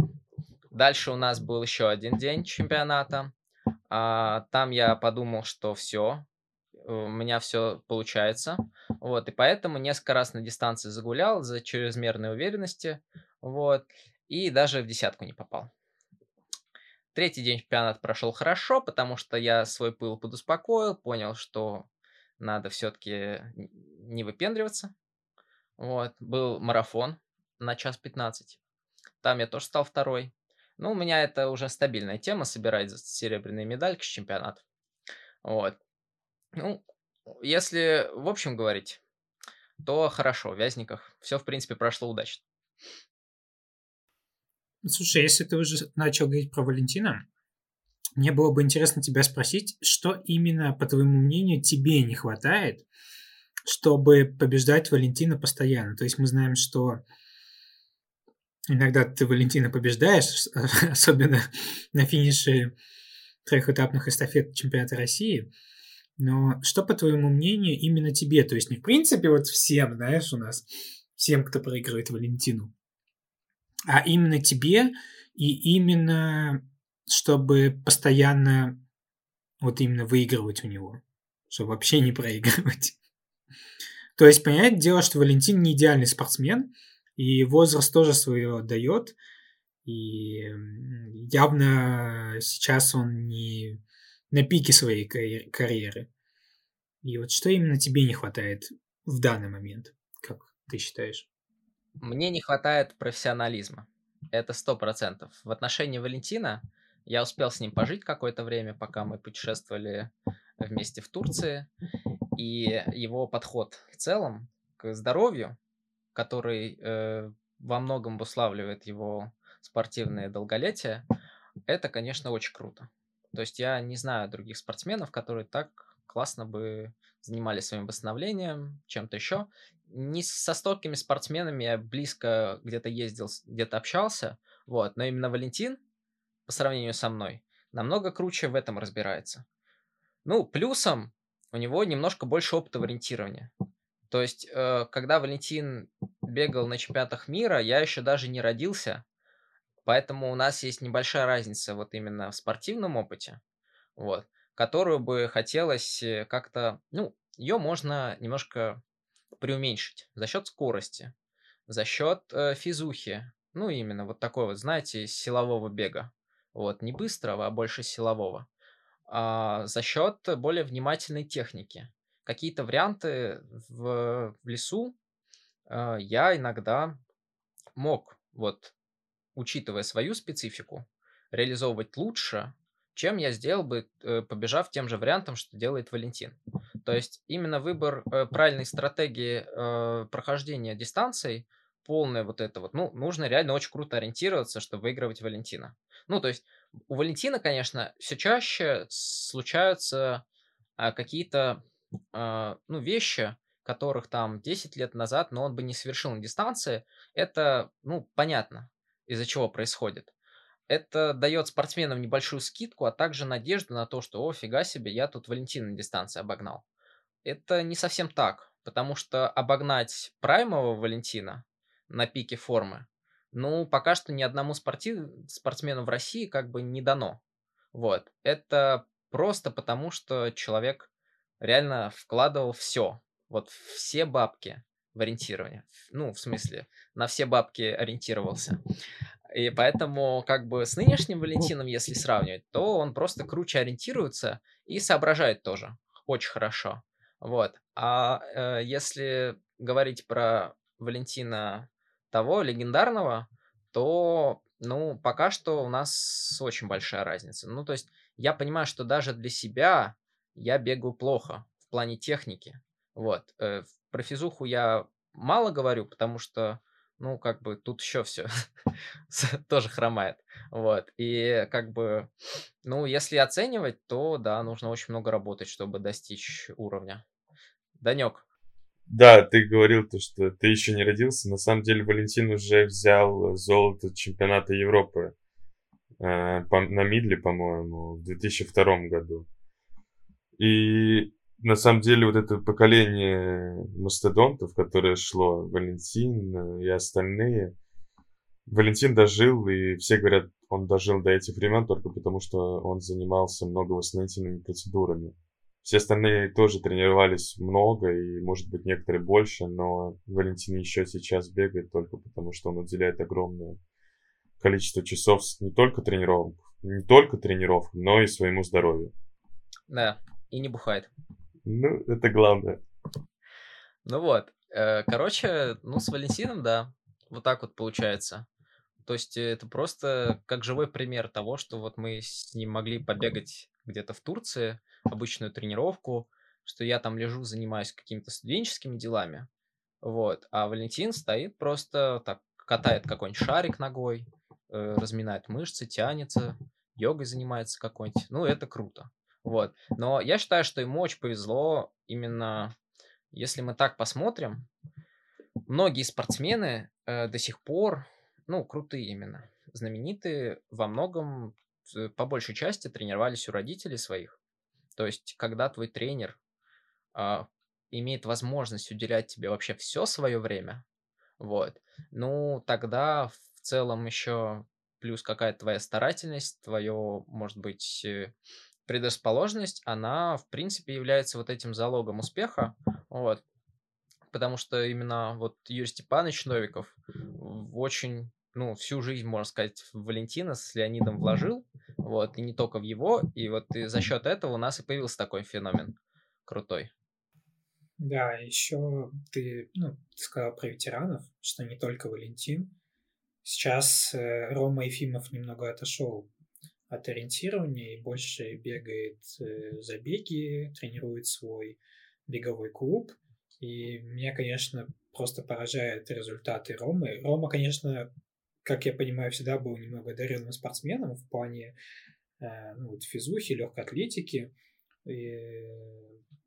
Speaker 2: Дальше у нас был еще один день чемпионата. А, там я подумал, что все, у меня все получается. Вот, и поэтому несколько раз на дистанции загулял за чрезмерной уверенности. Вот, и даже в десятку не попал. Третий день чемпионата прошел хорошо, потому что я свой пыл подуспокоил, понял, что надо все-таки не выпендриваться. Вот, был марафон на час 15. Там я тоже стал второй. Ну, у меня это уже стабильная тема, собирать серебряные медальки с чемпионата. Вот. Ну, если в общем говорить, то хорошо, в Вязниках все, в принципе, прошло удачно.
Speaker 1: Слушай, если ты уже начал говорить про Валентина, мне было бы интересно тебя спросить, что именно, по твоему мнению, тебе не хватает, чтобы побеждать Валентина постоянно. То есть мы знаем, что иногда ты Валентина побеждаешь, особенно на финише трехэтапных эстафет чемпионата России – но что, по твоему мнению, именно тебе? То есть не в принципе вот всем, знаешь, у нас, всем, кто проигрывает Валентину, а именно тебе и именно чтобы постоянно вот именно выигрывать у него, чтобы вообще не проигрывать. То есть, понятное дело, что Валентин не идеальный спортсмен, и возраст тоже свое дает, и явно сейчас он не на пике своей карьеры. И вот что именно тебе не хватает в данный момент, как ты считаешь?
Speaker 2: Мне не хватает профессионализма. Это сто процентов. В отношении Валентина я успел с ним пожить какое-то время, пока мы путешествовали вместе в Турции. И его подход в целом к здоровью, который э, во многом обуславливает его спортивное долголетие, это, конечно, очень круто. То есть я не знаю других спортсменов, которые так классно бы занимались своим восстановлением, чем-то еще. Не со столькими спортсменами я близко где-то ездил, где-то общался, вот, но именно Валентин, по сравнению со мной, намного круче в этом разбирается. Ну, плюсом у него немножко больше опыта в ориентировании. То есть, э, когда Валентин бегал на чемпионатах мира, я еще даже не родился, поэтому у нас есть небольшая разница вот именно в спортивном опыте, вот, которую бы хотелось э, как-то, ну, ее можно немножко преуменьшить за счет скорости, за счет э, физухи, ну, именно вот такой вот, знаете, силового бега. Вот, не быстрого, а больше силового. А, за счет более внимательной техники. Какие-то варианты в, в лесу а, я иногда мог, вот, учитывая свою специфику, реализовывать лучше, чем я сделал бы, э, побежав тем же вариантом, что делает Валентин. То есть именно выбор э, правильной стратегии э, прохождения дистанций полное вот это вот. Ну, нужно реально очень круто ориентироваться, чтобы выигрывать Валентина. Ну, то есть у Валентина, конечно, все чаще случаются а, какие-то а, ну, вещи, которых там 10 лет назад, но он бы не совершил на дистанции. Это, ну, понятно, из-за чего происходит. Это дает спортсменам небольшую скидку, а также надежду на то, что, о, фига себе, я тут Валентина на дистанции обогнал. Это не совсем так, потому что обогнать праймового Валентина на пике формы, ну, пока что ни одному спортив... спортсмену в России как бы не дано. Вот. Это просто потому, что человек реально вкладывал все. Вот все бабки в ориентирование. Ну, в смысле, на все бабки ориентировался. И поэтому, как бы, с нынешним Валентином, если сравнивать, то он просто круче ориентируется и соображает тоже очень хорошо. Вот. А э, если говорить про Валентина того легендарного, то, ну, пока что у нас очень большая разница. Ну, то есть я понимаю, что даже для себя я бегаю плохо в плане техники. Вот. Э, про физуху я мало говорю, потому что, ну, как бы тут еще все тоже хромает. Вот. И как бы, ну, если оценивать, то, да, нужно очень много работать, чтобы достичь уровня. Данек,
Speaker 3: да, ты говорил то, что ты еще не родился. На самом деле Валентин уже взял золото чемпионата Европы э, по, на Мидле, по-моему, в 2002 году. И на самом деле вот это поколение мастодонтов, которое шло, Валентин и остальные, Валентин дожил, и все говорят, он дожил до этих времен только потому, что он занимался много восстановительными процедурами. Все остальные тоже тренировались много, и, может быть, некоторые больше, но Валентин еще сейчас бегает только потому, что он уделяет огромное количество часов не только тренировок, не только тренировкам, но и своему здоровью.
Speaker 2: Да, и не бухает.
Speaker 3: Ну, это главное.
Speaker 2: Ну вот, э, короче, ну с Валентином, да, вот так вот получается. То есть это просто как живой пример того, что вот мы с ним могли побегать где-то в Турции, обычную тренировку, что я там лежу, занимаюсь какими-то студенческими делами, вот, а Валентин стоит просто так, катает какой-нибудь шарик ногой, э, разминает мышцы, тянется, йогой занимается какой-нибудь, ну, это круто, вот, но я считаю, что ему очень повезло именно, если мы так посмотрим, многие спортсмены э, до сих пор, ну, крутые именно, знаменитые во многом Э, по большей части тренировались у родителей своих. То есть, когда твой тренер а, имеет возможность уделять тебе вообще все свое время, вот, ну, тогда в целом еще плюс какая-то твоя старательность, твое, может быть, э, предрасположенность, она, в принципе, является вот этим залогом успеха, вот, потому что именно вот Юрий Степанович Новиков очень ну, всю жизнь, можно сказать, Валентина с Леонидом вложил, вот, и не только в его, и вот и за счет этого у нас и появился такой феномен крутой.
Speaker 1: Да, еще ты, ну, ты сказал про ветеранов, что не только Валентин. Сейчас э, Рома Ефимов немного отошел от ориентирования и больше бегает э, забеги, тренирует свой беговой клуб. И меня, конечно, просто поражают результаты Ромы. Рома, конечно, как я понимаю, всегда был немного одаренным спортсменом в плане э, ну, вот, физухи, легкой атлетики. И,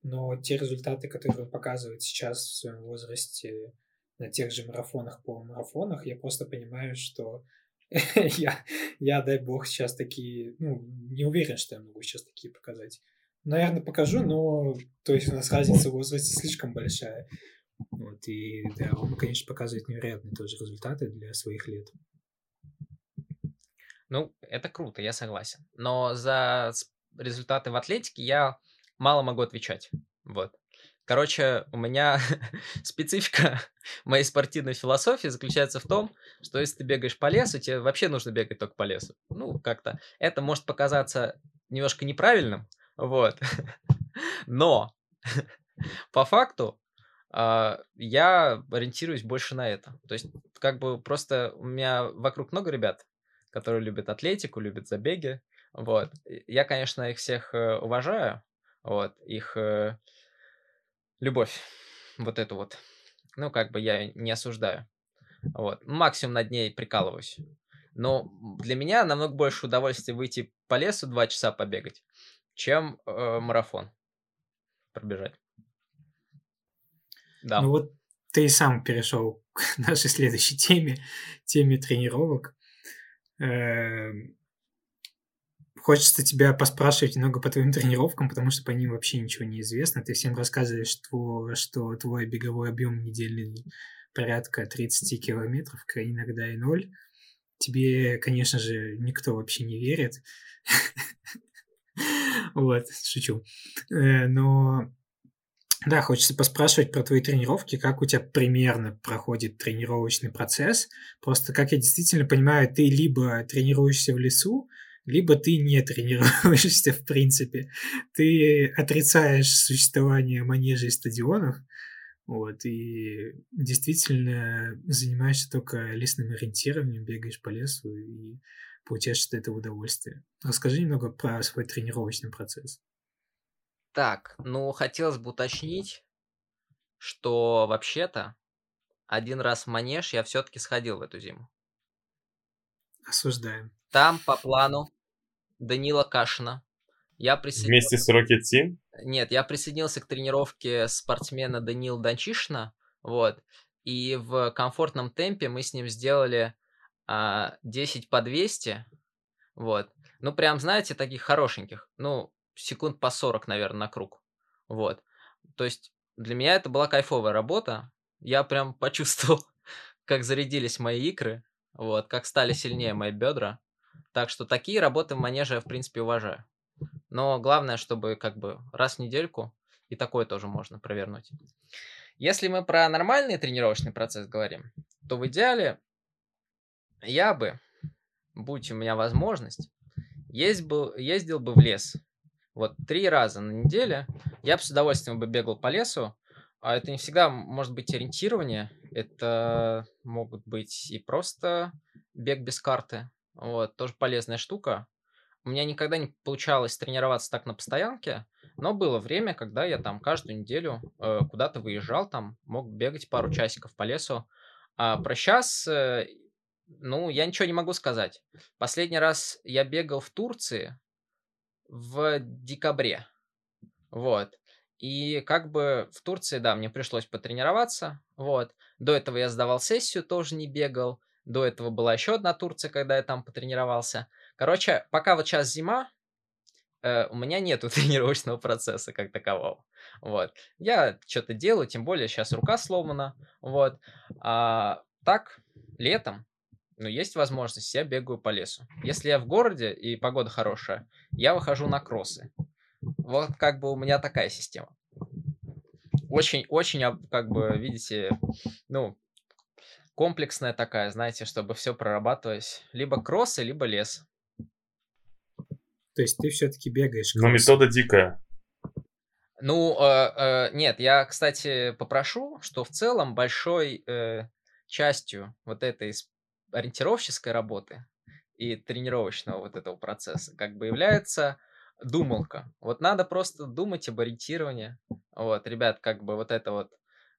Speaker 1: но те результаты, которые он показывает сейчас в своем возрасте на тех же марафонах, полумарафонах, я просто понимаю, что я, я, дай бог, сейчас такие, ну, не уверен, что я могу сейчас такие показать. Наверное, покажу, но, то есть у нас разница в возрасте слишком большая. Вот, и да, он, конечно, показывает невероятные тоже результаты для своих лет.
Speaker 2: Ну, это круто, я согласен. Но за результаты в атлетике я мало могу отвечать. Вот. Короче, у меня специфика моей спортивной философии заключается в том, что если ты бегаешь по лесу, тебе вообще нужно бегать только по лесу. Ну, как-то это может показаться немножко неправильным, вот. Но по факту э, я ориентируюсь больше на это. То есть, как бы просто у меня вокруг много ребят, которые любят атлетику, любят забеги. Вот. Я, конечно, их всех э, уважаю. Вот. Их э, любовь, вот эту вот, ну, как бы я не осуждаю. Вот. Максимум над ней прикалываюсь. Но для меня намного больше удовольствия выйти по лесу два часа побегать, чем э, марафон пробежать.
Speaker 1: Да. Ну вот ты и сам перешел к нашей следующей теме, теме тренировок. Эм, Хочется тебя поспрашивать немного по твоим тренировкам, потому что по ним вообще ничего не известно. Ты всем рассказываешь, что, что твой беговой объем недельный порядка 30 километров, иногда и ноль. Тебе, конечно же, никто вообще не верит. Вот, шучу. Э, но да, хочется поспрашивать про твои тренировки, как у тебя примерно проходит тренировочный процесс. Просто, как я действительно понимаю, ты либо тренируешься в лесу, либо ты не тренируешься в принципе. Ты отрицаешь существование манежей и стадионов, вот, и действительно занимаешься только лесным ориентированием, бегаешь по лесу и получаешь от этого удовольствие. Расскажи немного про свой тренировочный процесс.
Speaker 2: Так, ну, хотелось бы уточнить, что вообще-то один раз в манеж я все-таки сходил в эту зиму.
Speaker 1: Осуждаем.
Speaker 2: Там по плану Данила Кашина.
Speaker 3: Я присоединился... Вместе с Rocket Team?
Speaker 2: Нет, я присоединился к тренировке спортсмена Данила Данчишина, вот, и в комфортном темпе мы с ним сделали а, 10 по 200, вот, ну, прям, знаете, таких хорошеньких, ну, секунд по 40, наверное, на круг, вот, то есть для меня это была кайфовая работа, я прям почувствовал, как зарядились мои икры, вот, как стали сильнее мои бедра, так что такие работы в манеже я, в принципе, уважаю. Но главное, чтобы как бы раз в недельку и такое тоже можно провернуть. Если мы про нормальный тренировочный процесс говорим, то в идеале я бы, будь у меня возможность, бы, ездил бы в лес. Вот три раза на неделю я бы с удовольствием бы бегал по лесу. А это не всегда может быть ориентирование. Это могут быть и просто бег без карты. Вот, тоже полезная штука. У меня никогда не получалось тренироваться так на постоянке, но было время, когда я там каждую неделю э, куда-то выезжал, там мог бегать пару часиков по лесу. А про сейчас, э, ну, я ничего не могу сказать. Последний раз я бегал в Турции в декабре. Вот. И как бы в Турции, да, мне пришлось потренироваться. Вот. До этого я сдавал сессию, тоже не бегал. До этого была еще одна Турция, когда я там потренировался. Короче, пока вот сейчас зима, э, у меня нету тренировочного процесса как такового. Вот. Я что-то делаю, тем более сейчас рука сломана. Вот. А так, летом, ну, есть возможность, я бегаю по лесу. Если я в городе и погода хорошая, я выхожу на кроссы. Вот как бы у меня такая система. Очень-очень, как бы, видите, ну, комплексная такая, знаете, чтобы все прорабатывать. Либо кроссы, либо лес.
Speaker 1: То есть ты все-таки бегаешь.
Speaker 3: Но метода дикая.
Speaker 2: Ну, э, э, нет, я, кстати, попрошу, что в целом большой э, частью вот этой ориентировщической работы и тренировочного вот этого процесса как бы является думалка. Вот надо просто думать об ориентировании. Вот, ребят, как бы вот это вот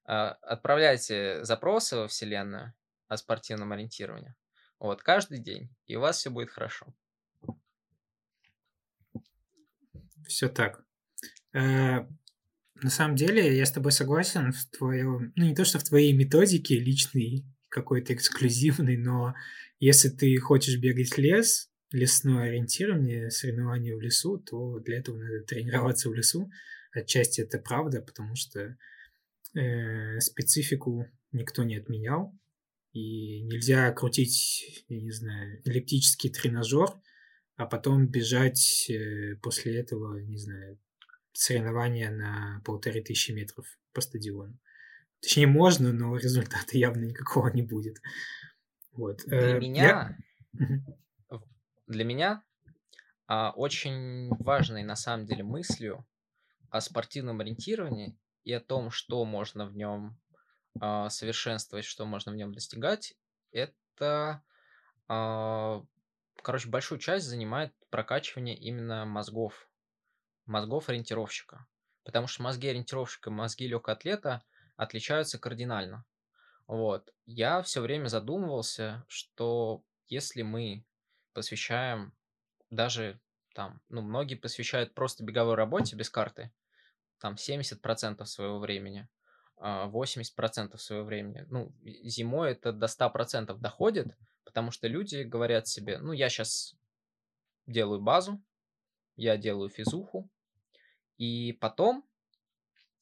Speaker 2: отправляйте запросы во Вселенную о спортивном ориентировании. Вот, каждый день, и у вас все будет хорошо.
Speaker 1: Все так. Э, на самом деле, я с тобой согласен в твоем, ну не то, что в твоей методике личной, какой-то эксклюзивной, но если ты хочешь бегать в лес, лесное ориентирование, соревнования в лесу, то для этого надо тренироваться в лесу. Отчасти это правда, потому что э, специфику никто не отменял. И нельзя крутить, я не знаю, эллиптический тренажер, а потом бежать э, после этого, не знаю, соревнования на полторы тысячи метров по стадиону. Точнее, можно, но результата явно никакого не будет. Вот.
Speaker 2: Для э, меня, я... для меня а, очень важной на самом деле мыслью о спортивном ориентировании и о том, что можно в нем а, совершенствовать, что можно в нем достигать, это, а, короче, большую часть занимает прокачивание именно мозгов, мозгов ориентировщика. Потому что мозги ориентировщика, мозги легкоатлета отличаются кардинально. Вот. Я все время задумывался, что если мы посвящаем даже там, ну, многие посвящают просто беговой работе без карты, там 70% своего времени, 80% а, своего времени. Ну, зимой это до 100% доходит, потому что люди говорят себе, ну, я сейчас делаю базу, я делаю физуху, и потом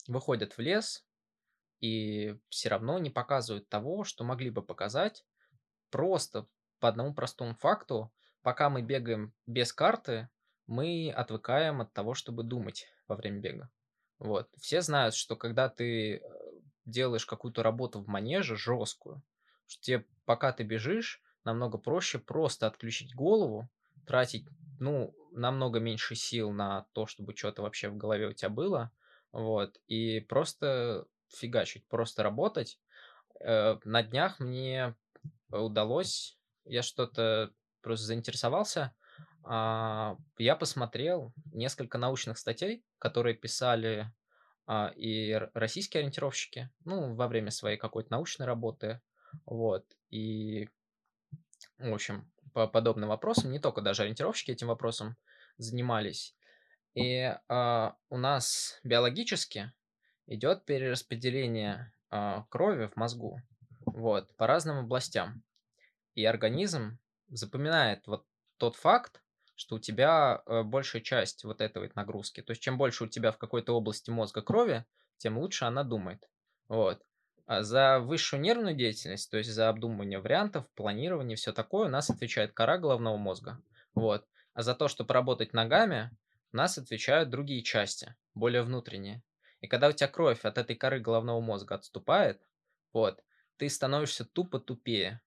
Speaker 2: выходят в лес и все равно не показывают того, что могли бы показать просто по одному простому факту, пока мы бегаем без карты, мы отвыкаем от того, чтобы думать во время бега. Вот. Все знают, что когда ты э, делаешь какую-то работу в манеже жесткую, что тебе, пока ты бежишь, намного проще просто отключить голову, тратить, ну, намного меньше сил на то, чтобы что-то вообще в голове у тебя было, вот, и просто фигачить, просто работать. Э, на днях мне удалось, я что-то просто заинтересовался, а, я посмотрел несколько научных статей, которые писали а, и российские ориентировщики, ну, во время своей какой-то научной работы, вот, и, в общем, по подобным вопросам, не только даже ориентировщики этим вопросом занимались. И а, у нас биологически идет перераспределение а, крови в мозгу, вот, по разным областям. И организм запоминает вот тот факт, что у тебя э, большая часть вот этой нагрузки. То есть чем больше у тебя в какой-то области мозга крови, тем лучше она думает. Вот. А за высшую нервную деятельность, то есть за обдумывание вариантов, планирование, все такое, у нас отвечает кора головного мозга. Вот. А за то, чтобы работать ногами, у нас отвечают другие части, более внутренние. И когда у тебя кровь от этой коры головного мозга отступает, вот, ты становишься тупо тупее.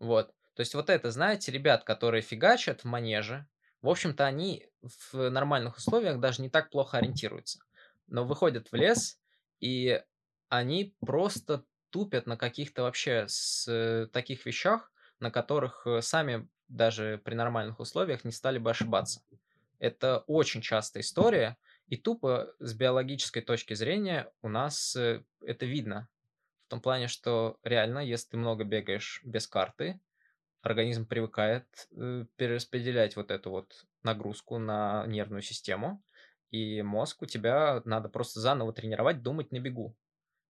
Speaker 2: Вот. То есть вот это, знаете, ребят, которые фигачат в манеже, в общем-то, они в нормальных условиях даже не так плохо ориентируются. Но выходят в лес, и они просто тупят на каких-то вообще с таких вещах, на которых э, сами даже при нормальных условиях не стали бы ошибаться. Это очень частая история, и тупо с биологической точки зрения у нас э, это видно. В том плане, что реально, если ты много бегаешь без карты, организм привыкает э, перераспределять вот эту вот нагрузку на нервную систему, и мозг у тебя надо просто заново тренировать, думать на бегу.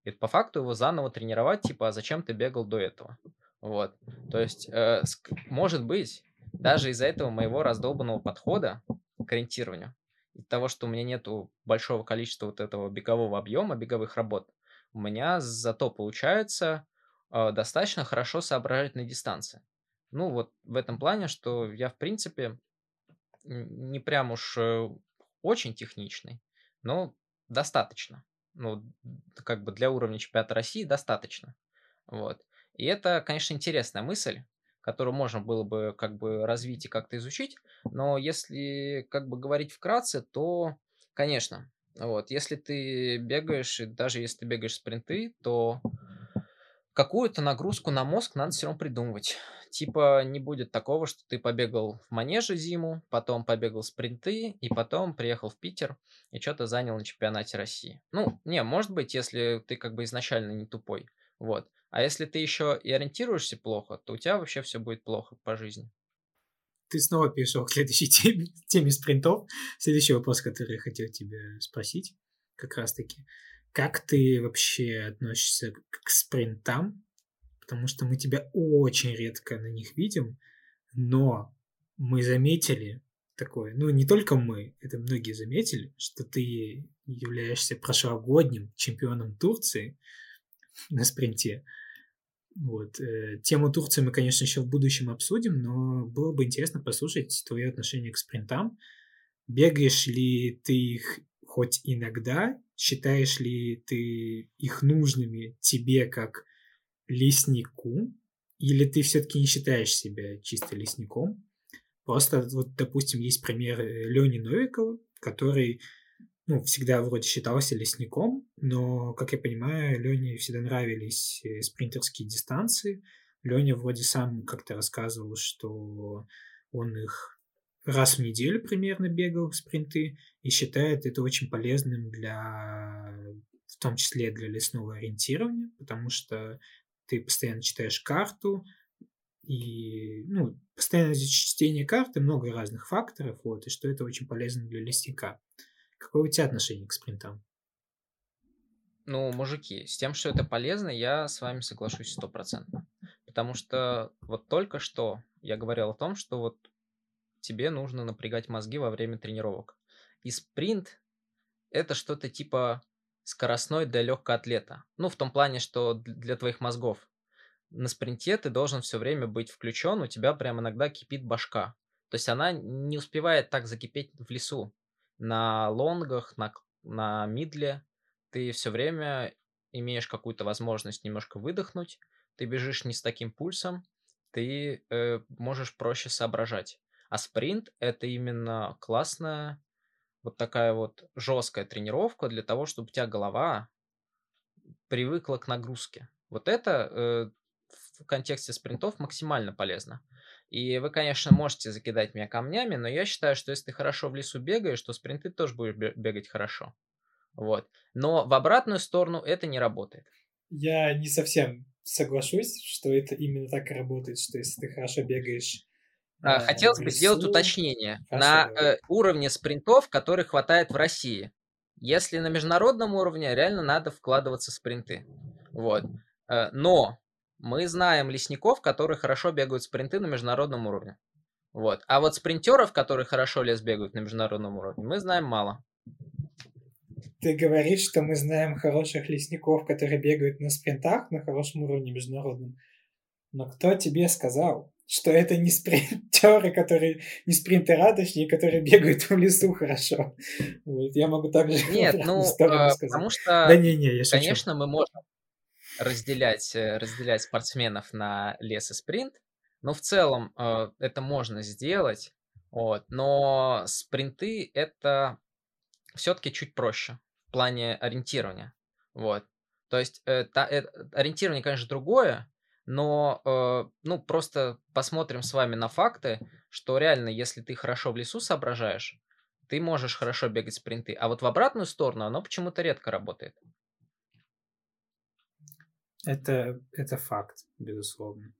Speaker 2: И по факту его заново тренировать, типа, а зачем ты бегал до этого? Вот. То есть, э, может быть, даже из-за этого моего раздолбанного подхода к ориентированию, из того, что у меня нету большого количества вот этого бегового объема, беговых работ, у меня зато получается э, достаточно хорошо соображать на дистанции. Ну, вот в этом плане, что я, в принципе, не прям уж э, очень техничный, но достаточно. Ну, как бы для уровня чемпионата России достаточно. Вот. И это, конечно, интересная мысль, которую можно было бы как бы развить и как-то изучить, но если как бы говорить вкратце, то, конечно, вот, если ты бегаешь, и даже если ты бегаешь спринты, то какую-то нагрузку на мозг надо все равно придумывать. Типа не будет такого, что ты побегал в манеже зиму, потом побегал спринты, и потом приехал в Питер и что-то занял на чемпионате России. Ну, не, может быть, если ты как бы изначально не тупой. Вот. А если ты еще и ориентируешься плохо, то у тебя вообще все будет плохо по жизни.
Speaker 1: Ты снова перешел к следующей теме, теме спринтов. Следующий вопрос, который я хотел тебя спросить, как раз таки. Как ты вообще относишься к спринтам? потому что мы тебя очень редко на них видим, но мы заметили такое, ну не только мы, это многие заметили, что ты являешься прошлогодним чемпионом Турции на спринте. Вот. Э, тему Турции мы, конечно, еще в будущем обсудим, но было бы интересно послушать твое отношение к спринтам. Бегаешь ли ты их хоть иногда? Считаешь ли ты их нужными тебе как леснику? Или ты все-таки не считаешь себя чисто лесником? Просто вот, допустим, есть пример э, Лени Новикова, который ну, всегда вроде считался лесником, но, как я понимаю, Лене всегда нравились э, спринтерские дистанции. Леня вроде сам как-то рассказывал, что он их раз в неделю примерно бегал спринты и считает это очень полезным для, в том числе для лесного ориентирования, потому что ты постоянно читаешь карту, и ну, постоянное чтение карты, много разных факторов, вот, и что это очень полезно для лесника. Какое у тебя отношение к спринтам?
Speaker 2: Ну, мужики, с тем, что это полезно, я с вами соглашусь стопроцентно. Потому что вот только что я говорил о том, что вот тебе нужно напрягать мозги во время тренировок. И спринт это что-то типа скоростной для легкоатлета. Ну, в том плане, что для твоих мозгов на спринте ты должен все время быть включен, у тебя прям иногда кипит башка. То есть она не успевает так закипеть в лесу. На лонгах, на, на мидле ты все время имеешь какую-то возможность немножко выдохнуть, ты бежишь не с таким пульсом, ты э, можешь проще соображать. А спринт это именно классная вот такая вот жесткая тренировка для того, чтобы у тебя голова привыкла к нагрузке. Вот это э, в контексте спринтов максимально полезно. И вы, конечно, можете закидать меня камнями, но я считаю, что если ты хорошо в лесу бегаешь, то спринты тоже будешь бегать хорошо. Вот. Но в обратную сторону это не работает.
Speaker 1: Я не совсем соглашусь, что это именно так и работает, что если ты хорошо бегаешь
Speaker 2: Хотелось бы сделать уточнение. На э, уровне спринтов, который хватает в России. Если на международном уровне, реально надо вкладываться в спринты. Вот. Э, но мы знаем лесников, которые хорошо бегают спринты на международном уровне. Вот. А вот спринтеров, которые хорошо лес бегают на международном уровне, мы знаем мало.
Speaker 1: Ты говоришь, что мы знаем хороших лесников, которые бегают на спринтах на хорошем уровне международном. Но кто тебе сказал, что это не спринтеры, которые не а точнее, которые бегают в лесу хорошо. Вот, я могу также
Speaker 2: Нет, ну, э, потому что, да, не, не, я конечно, мы можем разделять, э, разделять спортсменов на лес и спринт, но в целом э, это можно сделать, вот, но спринты это все-таки чуть проще в плане ориентирования, вот. То есть э, та, э, ориентирование, конечно, другое, но э, ну просто посмотрим с вами на факты, что реально, если ты хорошо в лесу соображаешь, ты можешь хорошо бегать спринты, а вот в обратную сторону оно почему-то редко работает.
Speaker 1: Это, это факт, безусловно.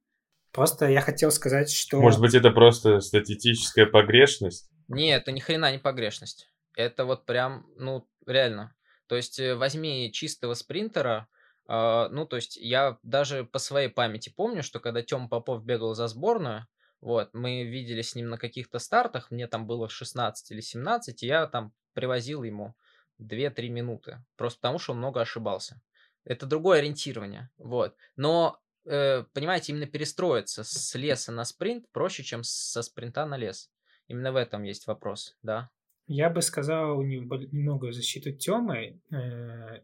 Speaker 1: Просто я хотел сказать, что...
Speaker 3: Может быть, это просто статистическая погрешность?
Speaker 2: Нет, это ни хрена не погрешность. Это вот прям, ну, реально. То есть э, возьми чистого спринтера, ну, то есть я даже по своей памяти помню, что когда Тём Попов бегал за сборную, вот, мы видели с ним на каких-то стартах, мне там было 16 или 17, и я там привозил ему 2-3 минуты, просто потому что он много ошибался. Это другое ориентирование. Вот. Но, э, понимаете, именно перестроиться с леса на спринт проще, чем со спринта на лес. Именно в этом есть вопрос, да.
Speaker 1: Я бы сказал немного в защиту Тёмы. Э,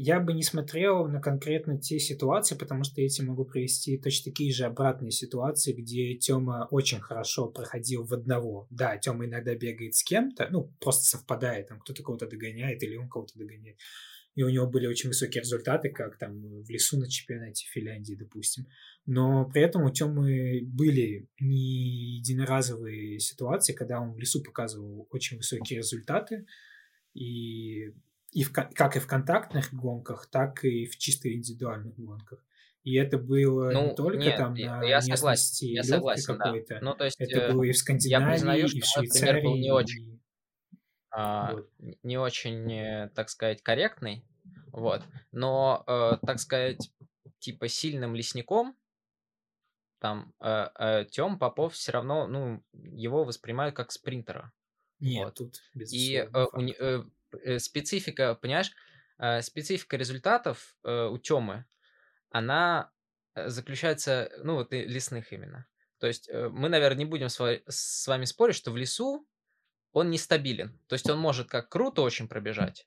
Speaker 1: я бы не смотрел на конкретно те ситуации, потому что я тебе могу привести точно такие же обратные ситуации, где Тёма очень хорошо проходил в одного. Да, Тёма иногда бегает с кем-то, ну, просто совпадает, там кто-то кого-то догоняет или он кого-то догоняет и у него были очень высокие результаты, как там в лесу на чемпионате Финляндии, допустим. Но при этом у Тёмы были не единоразовые ситуации, когда он в лесу показывал очень высокие результаты, и, и в, как и в контактных гонках, так и в чисто индивидуальных гонках. И это было ну, не только нет, там на я согласен, я согласен, какой-то. Да. Ну, то есть, это э, было и в Скандинавии, признаю, и в Швейцарии. Был
Speaker 2: не очень. И а, вот. не очень, э, так сказать, корректный, вот. Но, э, так сказать, типа сильным лесником, там э, э, Тём Попов все равно, ну, его воспринимают как спринтера.
Speaker 1: Нет, вот. тут
Speaker 2: И э, у, э, специфика, понимаешь, э, специфика результатов э, у Тёмы, она э, заключается, ну, вот лесных именно. То есть э, мы, наверное, не будем с вами спорить, что в лесу он нестабилен. То есть он может как круто очень пробежать,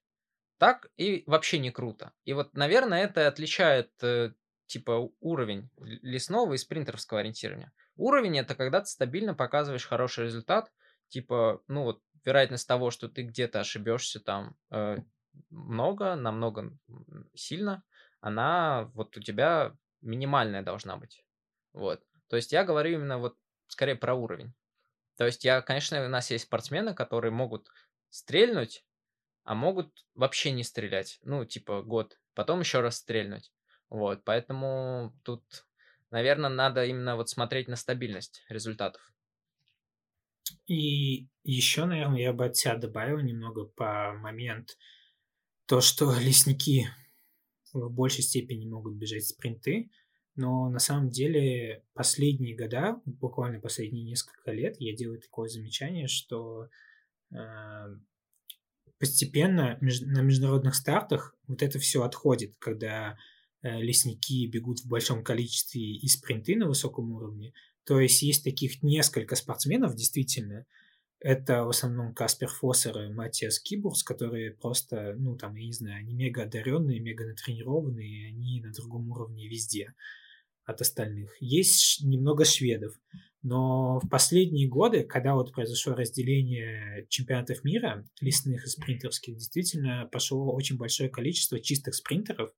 Speaker 2: так и вообще не круто. И вот, наверное, это отличает э, типа уровень лесного и спринтерского ориентирования. Уровень это когда ты стабильно показываешь хороший результат, типа, ну вот вероятность того, что ты где-то ошибешься там э, много, намного сильно, она вот у тебя минимальная должна быть. Вот. То есть я говорю именно вот скорее про уровень. То есть я, конечно, у нас есть спортсмены, которые могут стрельнуть, а могут вообще не стрелять. Ну, типа год, потом еще раз стрельнуть. Вот, поэтому тут, наверное, надо именно вот смотреть на стабильность результатов.
Speaker 1: И еще, наверное, я бы от себя добавил немного по момент то, что лесники в большей степени могут бежать спринты, но на самом деле последние года, буквально последние несколько лет, я делаю такое замечание, что э, постепенно меж, на международных стартах вот это все отходит, когда э, лесники бегут в большом количестве и спринты на высоком уровне. То есть есть таких несколько спортсменов, действительно, это в основном Каспер Фоссер и Матиас Кибурс, которые просто, ну, там, я не знаю, они мега одаренные, мега натренированные, они на другом уровне везде от остальных. Есть немного шведов. Но в последние годы, когда вот произошло разделение чемпионатов мира, лесных и спринтерских, действительно пошло очень большое количество чистых спринтеров.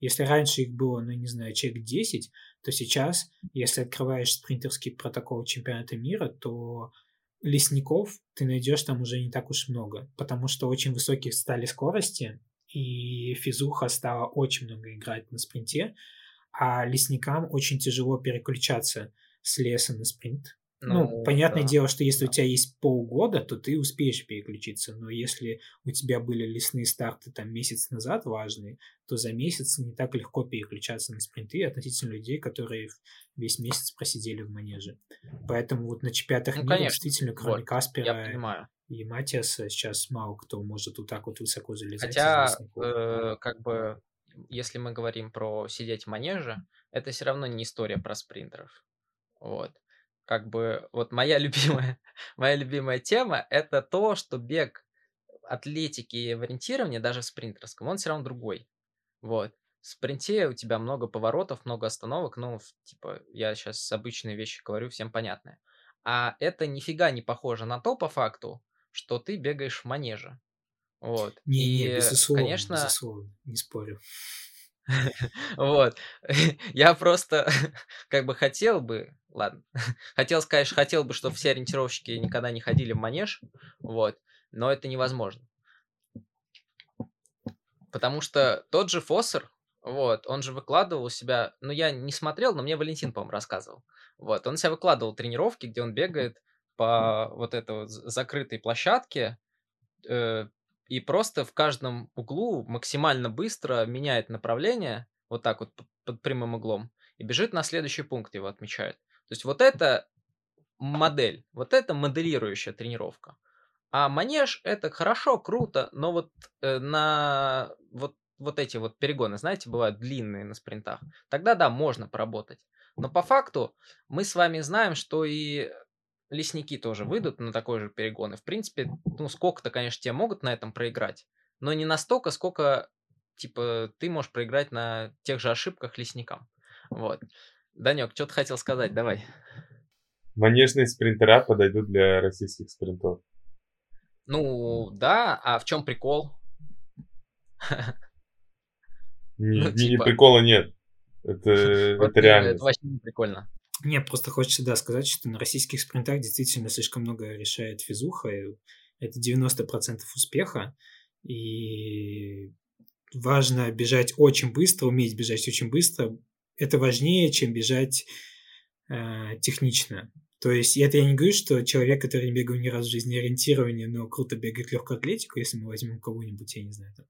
Speaker 1: Если раньше их было, ну, не знаю, человек 10, то сейчас, если открываешь спринтерский протокол чемпионата мира, то лесников ты найдешь там уже не так уж много, потому что очень высокие стали скорости, и физуха стала очень много играть на спринте, а лесникам очень тяжело переключаться с леса на спринт. Ну, ну понятное да. дело, что если да. у тебя есть полгода, то ты успеешь переключиться, но если у тебя были лесные старты там месяц назад важные, то за месяц не так легко переключаться на спринты относительно людей, которые весь месяц просидели в манеже. Поэтому вот на чемпионатах ну, мира конечно. действительно, кроме вот, Каспера и Матиаса, сейчас мало кто может вот так вот высоко залезать.
Speaker 2: Хотя, э, как бы, если мы говорим про сидеть в манеже, это все равно не история про спринтеров. Вот. Как бы вот моя любимая, моя любимая тема это то, что бег атлетики в ориентировании, даже в спринтерском, он все равно другой. Вот. В спринте у тебя много поворотов, много остановок, ну, типа, я сейчас обычные вещи говорю, всем понятные. А это нифига не похоже на то, по факту, что ты бегаешь в манеже. Вот.
Speaker 1: Не, и, не, безусловно, конечно, безусловно, не спорю.
Speaker 2: Вот. Я просто как бы хотел бы, ладно, хотел сказать, хотел бы, чтобы все ориентировщики никогда не ходили в манеж, вот, но это невозможно. Потому что тот же Фоссер, вот, он же выкладывал у себя, ну, я не смотрел, но мне Валентин, по-моему, рассказывал. Вот, он себя выкладывал тренировки, где он бегает по вот этой вот закрытой площадке, э, и просто в каждом углу максимально быстро меняет направление, вот так вот под прямым углом, и бежит на следующий пункт, его отмечает. То есть вот это модель, вот это моделирующая тренировка. А манеж это хорошо, круто, но вот э, на вот, вот эти вот перегоны, знаете, бывают длинные на спринтах, тогда да, можно поработать. Но по факту мы с вами знаем, что и лесники тоже выйдут на такой же перегон. И, в принципе, ну, сколько-то, конечно, тебе могут на этом проиграть, но не настолько, сколько, типа, ты можешь проиграть на тех же ошибках лесникам. Вот. Данек, что ты хотел сказать? Давай.
Speaker 3: Манежные спринтера подойдут для российских спринтов.
Speaker 2: Ну, да, а в чем прикол?
Speaker 3: Не, ну, типа... прикола нет. Это, вот, это реально.
Speaker 2: Это вообще не прикольно.
Speaker 1: Мне просто хочется, да, сказать, что на российских спринтах действительно слишком много решает физуха, это 90% успеха, и важно бежать очень быстро, уметь бежать очень быстро, это важнее, чем бежать э, технично. То есть это я не говорю, что человек, который не бегал ни разу в жизни ориентирование, но круто бегает легкую атлетику, если мы возьмем кого-нибудь, я не знаю, там,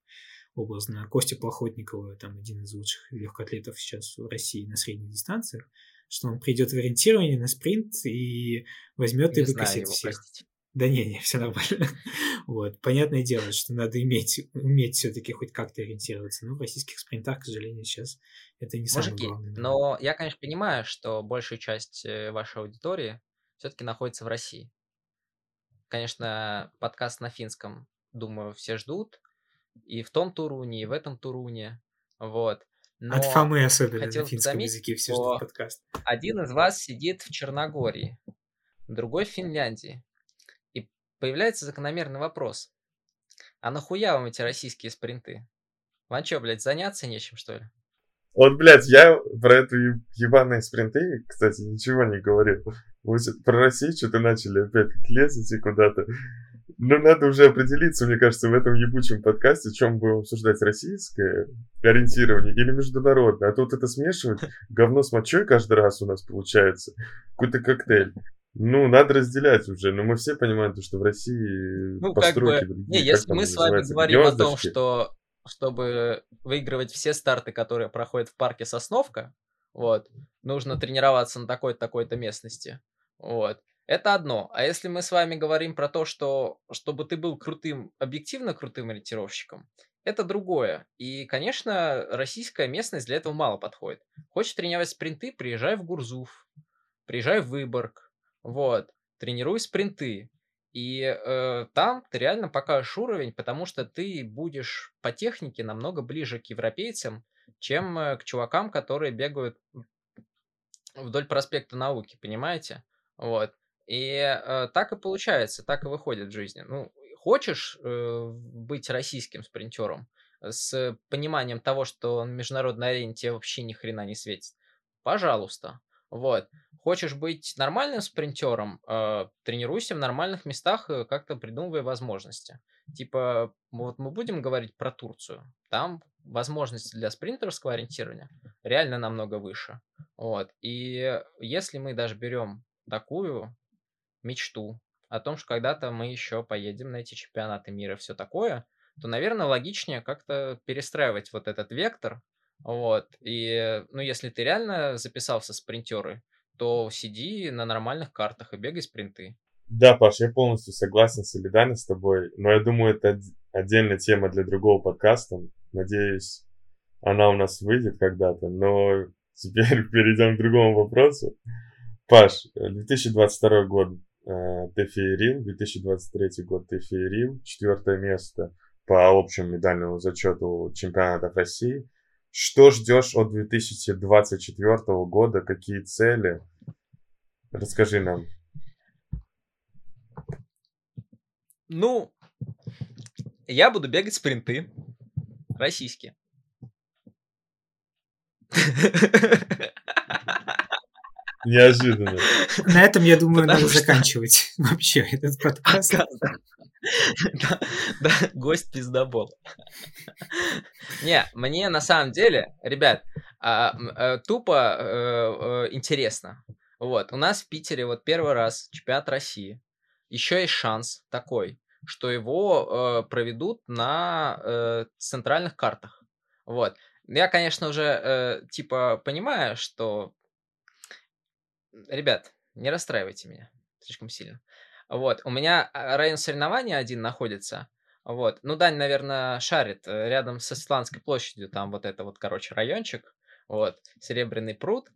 Speaker 1: образно Костю Плохотникова, там один из лучших легкоатлетов сейчас в России на средних дистанциях, что он придет в ориентирование на спринт и возьмет и выкосит всех. Простите. Да не, не, все нормально. вот. Понятное дело, что надо иметь, уметь все-таки хоть как-то ориентироваться. Но в российских спринтах, к сожалению, сейчас это не самое главное.
Speaker 2: Но я, конечно, понимаю, что большая часть э, вашей аудитории все-таки находится в России. Конечно, подкаст на финском, думаю, все ждут. И в том Туруне, и в этом Туруне. Вот.
Speaker 1: Но От Фомы особенно на финском заметить, языке все ждут подкаст.
Speaker 2: Один из вас сидит в Черногории, другой в Финляндии. И появляется закономерный вопрос. А нахуя вам эти российские спринты? Вам что, блядь, заняться нечем, что ли?
Speaker 3: Вот, блядь, я про эту ебаные спринты, кстати, ничего не говорил. Вы про Россию что-то начали опять лезать и куда-то. Ну, надо уже определиться, мне кажется, в этом ебучем подкасте, чем будем обсуждать, российское ориентирование или международное. А тут это смешивать говно с мочой каждый раз у нас получается. Какой-то коктейль. Ну, надо разделять уже, но мы все понимаем, что в России
Speaker 2: ну, постройки как бы... другие. Не, если мы с вами говорим о том, что чтобы выигрывать все старты, которые проходят в парке Сосновка, вот, нужно тренироваться на такой-то, такой-то местности, вот. Это одно. А если мы с вами говорим про то, что чтобы ты был крутым, объективно крутым ориентировщиком, это другое. И, конечно, российская местность для этого мало подходит. Хочешь тренировать спринты, приезжай в Гурзуф, приезжай в Выборг, вот, тренируй спринты. И э, там ты реально покажешь уровень, потому что ты будешь по технике намного ближе к европейцам, чем э, к чувакам, которые бегают вдоль проспекта науки, понимаете? Вот. И э, так и получается, так и выходит в жизни. Ну, хочешь э, быть российским спринтером с пониманием того, что на международной арене тебе вообще ни хрена не светит, пожалуйста. Вот. Хочешь быть нормальным спринтером, э, тренируйся в нормальных местах, э, как-то придумывай возможности. Типа, вот мы будем говорить про Турцию. Там возможности для спринтерского ориентирования реально намного выше. Вот. И если мы даже берем такую мечту о том, что когда-то мы еще поедем на эти чемпионаты мира все такое, то, наверное, логичнее как-то перестраивать вот этот вектор. Вот. И, ну, если ты реально записался спринтеры, то сиди на нормальных картах и бегай спринты.
Speaker 3: Да, Паш, я полностью согласен, солидарен с тобой, но я думаю, это отдельная тема для другого подкаста. Надеюсь, она у нас выйдет когда-то, но теперь перейдем к другому вопросу. Паш, 2022 год Э, ты феерил, 2023 год ты феерил, четвертое место по общему медальному зачету чемпионатов России. Что ждешь от 2024 года? Какие цели? Расскажи нам.
Speaker 2: Ну, я буду бегать спринты. Российские.
Speaker 3: Неожиданно.
Speaker 1: На этом, я думаю, надо заканчивать вообще этот подкаст.
Speaker 2: Да, гость пиздобол. Не, мне на самом деле, ребят, а, э, тупо э, э, интересно. Вот, у нас в Питере вот первый раз чемпионат России. Еще есть шанс такой, что его проведут на центральных картах. Вот. Я, конечно, уже типа понимаю, что ребят, не расстраивайте меня слишком сильно. Вот, у меня а, район соревнования один находится. Вот, ну Дань, наверное, шарит э, рядом со Светланской площадью, там вот это вот, короче, райончик, вот, Серебряный пруд.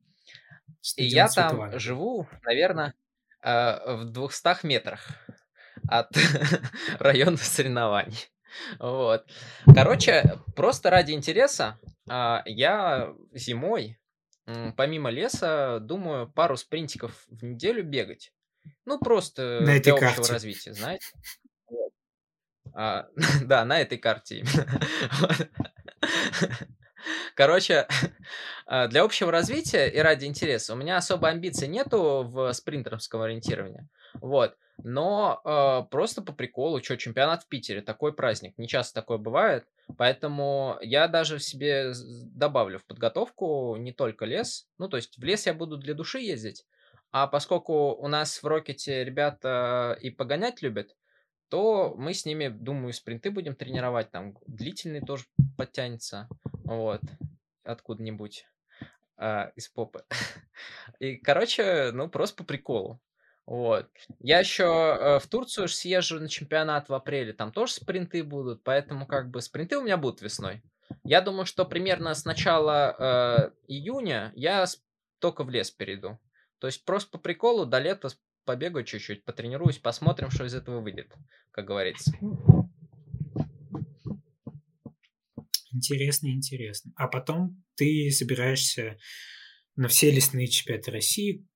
Speaker 2: И я там Светлана. живу, наверное, э, в 200 метрах от района соревнований. Вот. Короче, просто ради интереса а, я зимой помимо леса, думаю, пару спринтиков в неделю бегать. Ну, просто на для общего карте. развития, знаете. А, да, на этой карте именно. Короче, а, для общего развития и ради интереса у меня особо амбиций нету в спринтерском ориентировании. Вот. Но э, просто по приколу, что, чемпионат в Питере, такой праздник, не часто такое бывает. Поэтому я даже себе добавлю в подготовку не только лес. Ну, то есть в лес я буду для души ездить. А поскольку у нас в Рокете ребята и погонять любят, то мы с ними, думаю, спринты будем тренировать, там длительный тоже подтянется, вот, откуда-нибудь э, из попы. И, короче, ну, просто по приколу. Вот. Я еще э, в Турцию съезжу на чемпионат в апреле, там тоже спринты будут, поэтому как бы спринты у меня будут весной. Я думаю, что примерно с начала э, июня я только в лес перейду. То есть просто по приколу до лета побегаю чуть-чуть, потренируюсь, посмотрим, что из этого выйдет, как говорится.
Speaker 1: Интересно, интересно. А потом ты собираешься на все лесные чемпионаты России.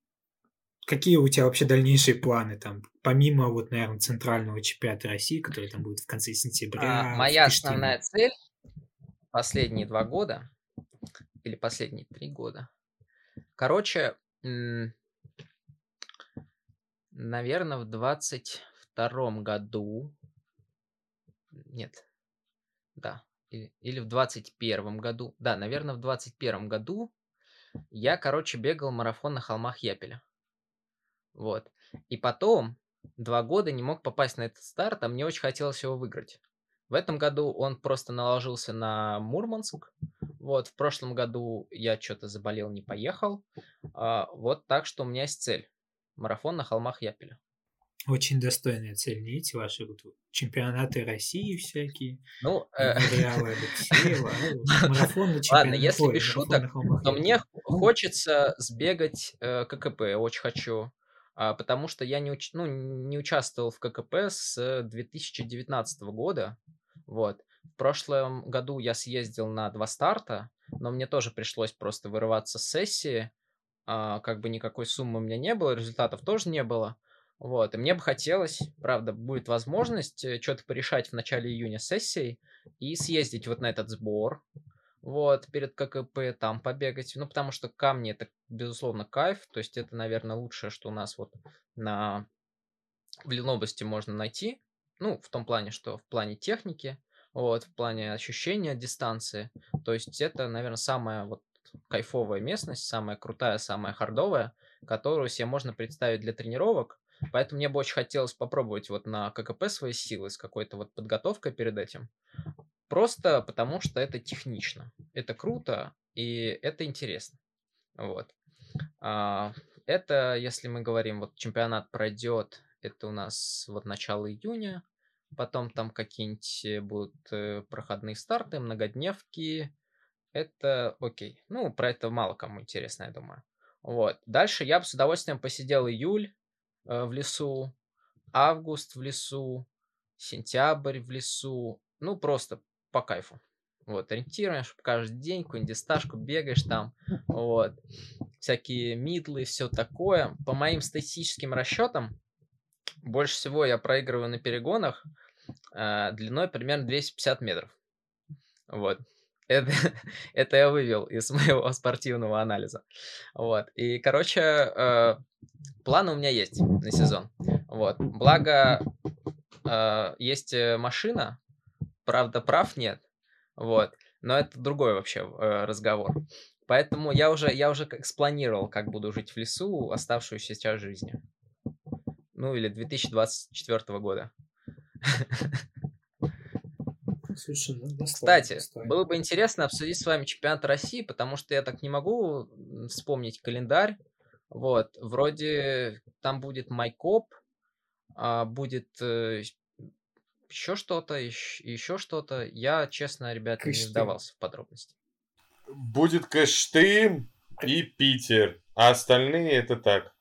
Speaker 1: Какие у тебя вообще дальнейшие планы там, помимо вот, наверное, центрального чемпионата России, который там будет в конце сентября?
Speaker 2: А, моя основная цель последние два года или последние три года. Короче, наверное, в двадцать втором году, нет, да, или, или в двадцать первом году, да, наверное, в двадцать первом году я, короче, бегал марафон на холмах Япеля. Вот. И потом два года не мог попасть на этот старт, а мне очень хотелось его выиграть. В этом году он просто наложился на Мурманск. Вот, в прошлом году я что-то заболел, не поехал. А, вот так что у меня есть цель. Марафон на холмах Япеля.
Speaker 1: Очень достойная цель, не эти ваши вот чемпионаты России всякие.
Speaker 2: Ну, э... Алексеева, ну, марафон на Ладно, если без шуток, то мне хочется сбегать э, ККП, очень хочу. А, потому что я не, уч... ну, не участвовал в ККП с 2019 года. Вот. В прошлом году я съездил на два старта, но мне тоже пришлось просто вырываться с сессии. А, как бы никакой суммы у меня не было, результатов тоже не было. Вот, и мне бы хотелось, правда, будет возможность э, что-то порешать в начале июня сессией и съездить вот на этот сбор, вот, перед ККП там побегать, ну, потому что камни это, безусловно, кайф, то есть это, наверное, лучшее, что у нас вот на в Ленобласти можно найти, ну, в том плане, что в плане техники, вот, в плане ощущения дистанции. То есть это, наверное, самая вот кайфовая местность, самая крутая, самая хардовая, которую себе можно представить для тренировок. Поэтому мне бы очень хотелось попробовать вот на ККП свои силы с какой-то вот подготовкой перед этим. Просто потому что это технично, это круто и это интересно. Вот. А, это, если мы говорим, вот чемпионат пройдет это у нас вот начало июня. Потом там какие-нибудь э, будут э, проходные старты, многодневки. Это окей. Ну, про это мало кому интересно, я думаю. Вот. Дальше я бы с удовольствием посидел июль э, в лесу, август в лесу, сентябрь в лесу. Ну, просто по кайфу. Вот, ориентируешь каждый день, какую-нибудь дисташку бегаешь там, вот, всякие мидлы, все такое. По моим статистическим расчетам, больше всего я проигрываю на перегонах э, длиной примерно 250 метров. Вот. Это, это я вывел из моего спортивного анализа. Вот. И, короче, э, планы у меня есть на сезон. Вот. Благо, э, есть э, машина, правда, прав нет. Вот. Но это другой вообще э, разговор. Поэтому я уже, я уже как спланировал, как буду жить в лесу оставшуюся сейчас жизни. Ну, или 2024 года. Слушай, ну, Кстати, достойно. было бы интересно обсудить с вами чемпионат России, потому что я так не могу вспомнить календарь. Вот, вроде там будет Майкоп, а будет э, еще что-то, еще, еще что-то. Я, честно, ребята, Кыштым. не вдавался в подробности.
Speaker 3: Будет Кыштым и Питер, а остальные это так.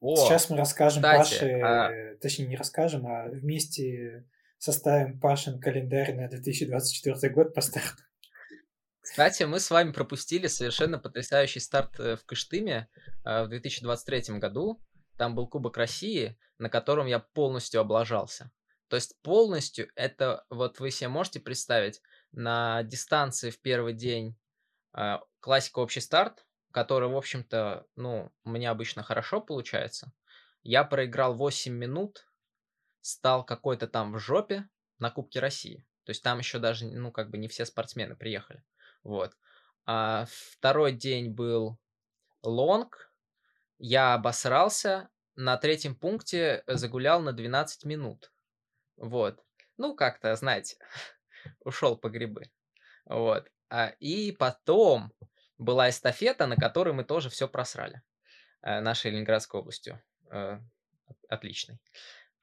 Speaker 1: О, Сейчас мы расскажем кстати, Паше, а... точнее не расскажем, а вместе составим Пашин календарь на 2024 год по старту.
Speaker 2: Кстати, мы с вами пропустили совершенно потрясающий старт э, в Кыштыме э, в 2023 году. Там был Кубок России, на котором я полностью облажался. То есть полностью это, вот вы себе можете представить, на дистанции в первый день э, классика общий старт, который, в общем-то, ну, меня обычно хорошо получается. Я проиграл 8 минут, стал какой-то там в жопе на Кубке России. То есть там еще даже, ну, как бы не все спортсмены приехали. Вот. А второй день был лонг. Я обосрался. На третьем пункте загулял на 12 минут. Вот. Ну, как-то, знаете, ушел по грибы. Вот. А, и потом была эстафета, на которой мы тоже все просрали. Э, нашей Ленинградской областью. Э, отличный.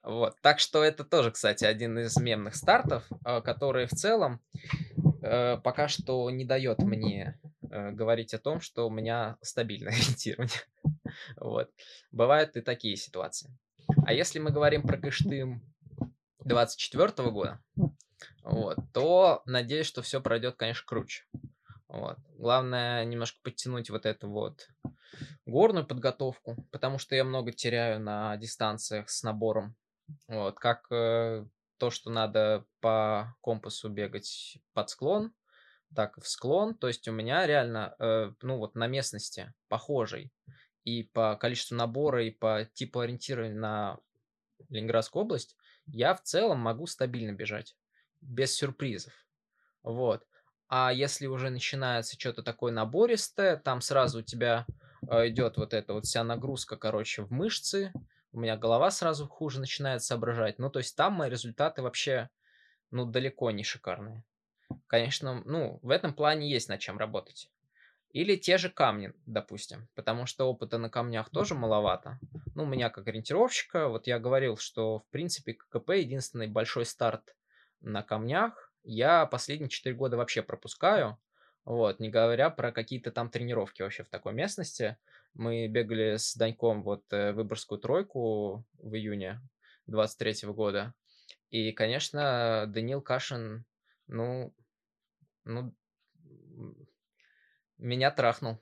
Speaker 2: Вот. Так что это тоже, кстати, один из мемных стартов, э, который в целом э, пока что не дает мне э, говорить о том, что у меня стабильное ориентирование. вот. Бывают и такие ситуации. А если мы говорим про Кыштым 24 года, вот, то надеюсь, что все пройдет, конечно, круче. Вот. Главное немножко подтянуть вот эту вот горную подготовку, потому что я много теряю на дистанциях с набором вот, как э, то, что надо по компасу бегать под склон, так и в склон. То есть у меня реально, э, ну вот на местности похожей и по количеству набора, и по типу ориентирования на Ленинградскую область, я в целом могу стабильно бежать, без сюрпризов. Вот. А если уже начинается что-то такое набористое, там сразу у тебя э, идет вот эта вот вся нагрузка, короче, в мышцы, у меня голова сразу хуже начинает соображать. Ну, то есть там мои результаты вообще, ну, далеко не шикарные. Конечно, ну, в этом плане есть над чем работать. Или те же камни, допустим, потому что опыта на камнях тоже маловато. Ну, у меня как ориентировщика, вот я говорил, что, в принципе, ККП единственный большой старт на камнях я последние 4 года вообще пропускаю. Вот, не говоря про какие-то там тренировки вообще в такой местности. Мы бегали с Даньком вот э, Выборгскую тройку в июне 23 года. И, конечно, Данил Кашин, ну, ну, меня трахнул.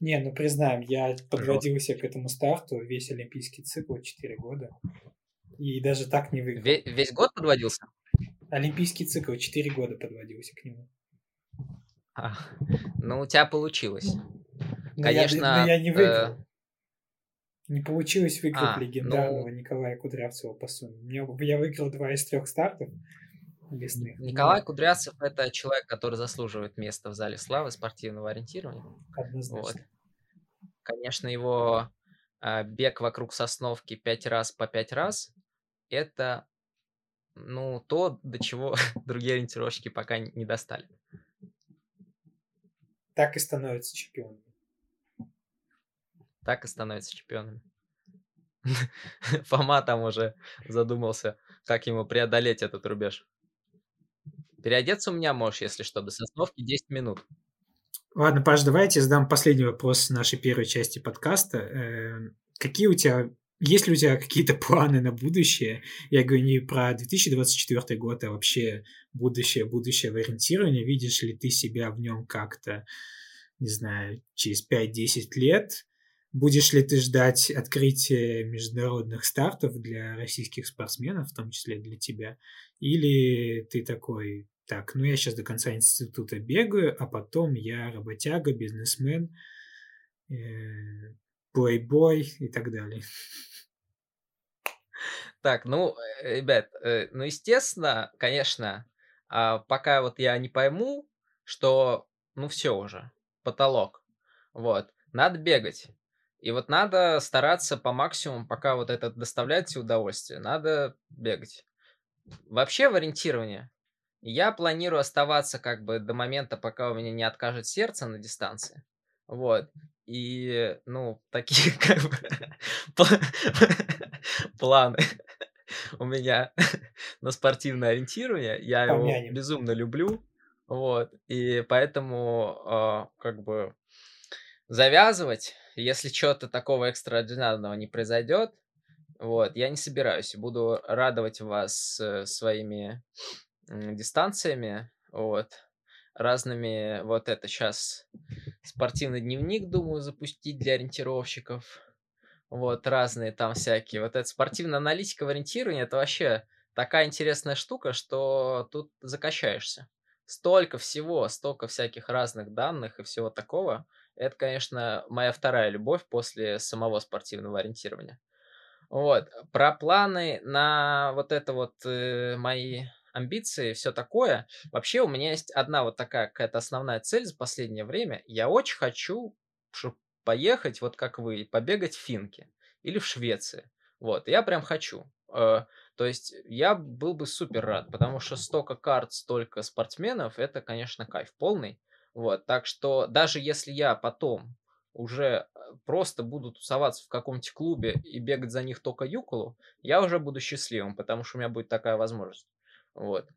Speaker 1: Не, ну признаем, я подводился к этому старту весь олимпийский цикл 4 года. И даже так не выиграл.
Speaker 2: Весь, весь год подводился?
Speaker 1: Олимпийский цикл 4 года подводился к нему.
Speaker 2: А, ну, у тебя получилось.
Speaker 1: Но Конечно. Я, но я не выиграл. Э... Не получилось выиграть а, легендарного ну... Николая Кудрявцева по сумме. Я выиграл два из трех стартов
Speaker 2: лесных. Николай но... Кудрявцев это человек, который заслуживает места в зале славы спортивного ориентирования.
Speaker 1: Однозначно. Вот.
Speaker 2: Конечно, его э, бег вокруг Сосновки пять раз по пять раз это ну, то, до чего другие ориентировщики пока не достали
Speaker 1: так и становятся чемпионами.
Speaker 2: Так и становятся чемпионами. Фома там уже задумался, как ему преодолеть этот рубеж. Переодеться у меня можешь, если что, до сосновки 10 минут.
Speaker 1: Ладно, Паш, давайте задам последний вопрос нашей первой части подкаста. Э, какие у тебя есть ли у тебя какие-то планы на будущее? Я говорю не про 2024 год, а вообще будущее, будущее в ориентировании. Видишь ли ты себя в нем как-то, не знаю, через 5-10 лет? Будешь ли ты ждать открытия международных стартов для российских спортсменов, в том числе для тебя? Или ты такой, так, ну я сейчас до конца института бегаю, а потом я работяга, бизнесмен, э, плейбой и так далее.
Speaker 2: Так, ну, э, ребят, э, ну, естественно, конечно, а, пока вот я не пойму, что, ну, все уже, потолок, вот, надо бегать. И вот надо стараться по максимуму, пока вот это доставляет удовольствие, надо бегать. Вообще в ориентировании я планирую оставаться как бы до момента, пока у меня не откажет сердце на дистанции. Вот. И, ну, такие как бы планы у меня на спортивное ориентирование. Я Помянем. его безумно люблю. Вот. И поэтому, э, как бы, завязывать, если что-то такого экстраординарного не произойдет, вот, я не собираюсь. Буду радовать вас э, своими дистанциями, вот, разными, вот это сейчас спортивный дневник, думаю, запустить для ориентировщиков. Вот, разные там всякие. Вот эта спортивная аналитика в ориентировании, это вообще такая интересная штука, что тут закачаешься. Столько всего, столько всяких разных данных и всего такого. Это, конечно, моя вторая любовь после самого спортивного ориентирования. Вот. Про планы на вот это вот э, мои амбиции, все такое. Вообще у меня есть одна вот такая какая-то основная цель за последнее время. Я очень хочу, поехать, вот как вы, побегать в Финке или в Швеции. Вот, я прям хочу. Э, то есть я был бы супер рад, потому что столько карт, столько спортсменов, это, конечно, кайф полный. Вот, так что даже если я потом уже э, просто буду тусоваться в каком-нибудь клубе и бегать за них только юколу, я уже буду счастливым, потому что у меня будет такая возможность. Вот.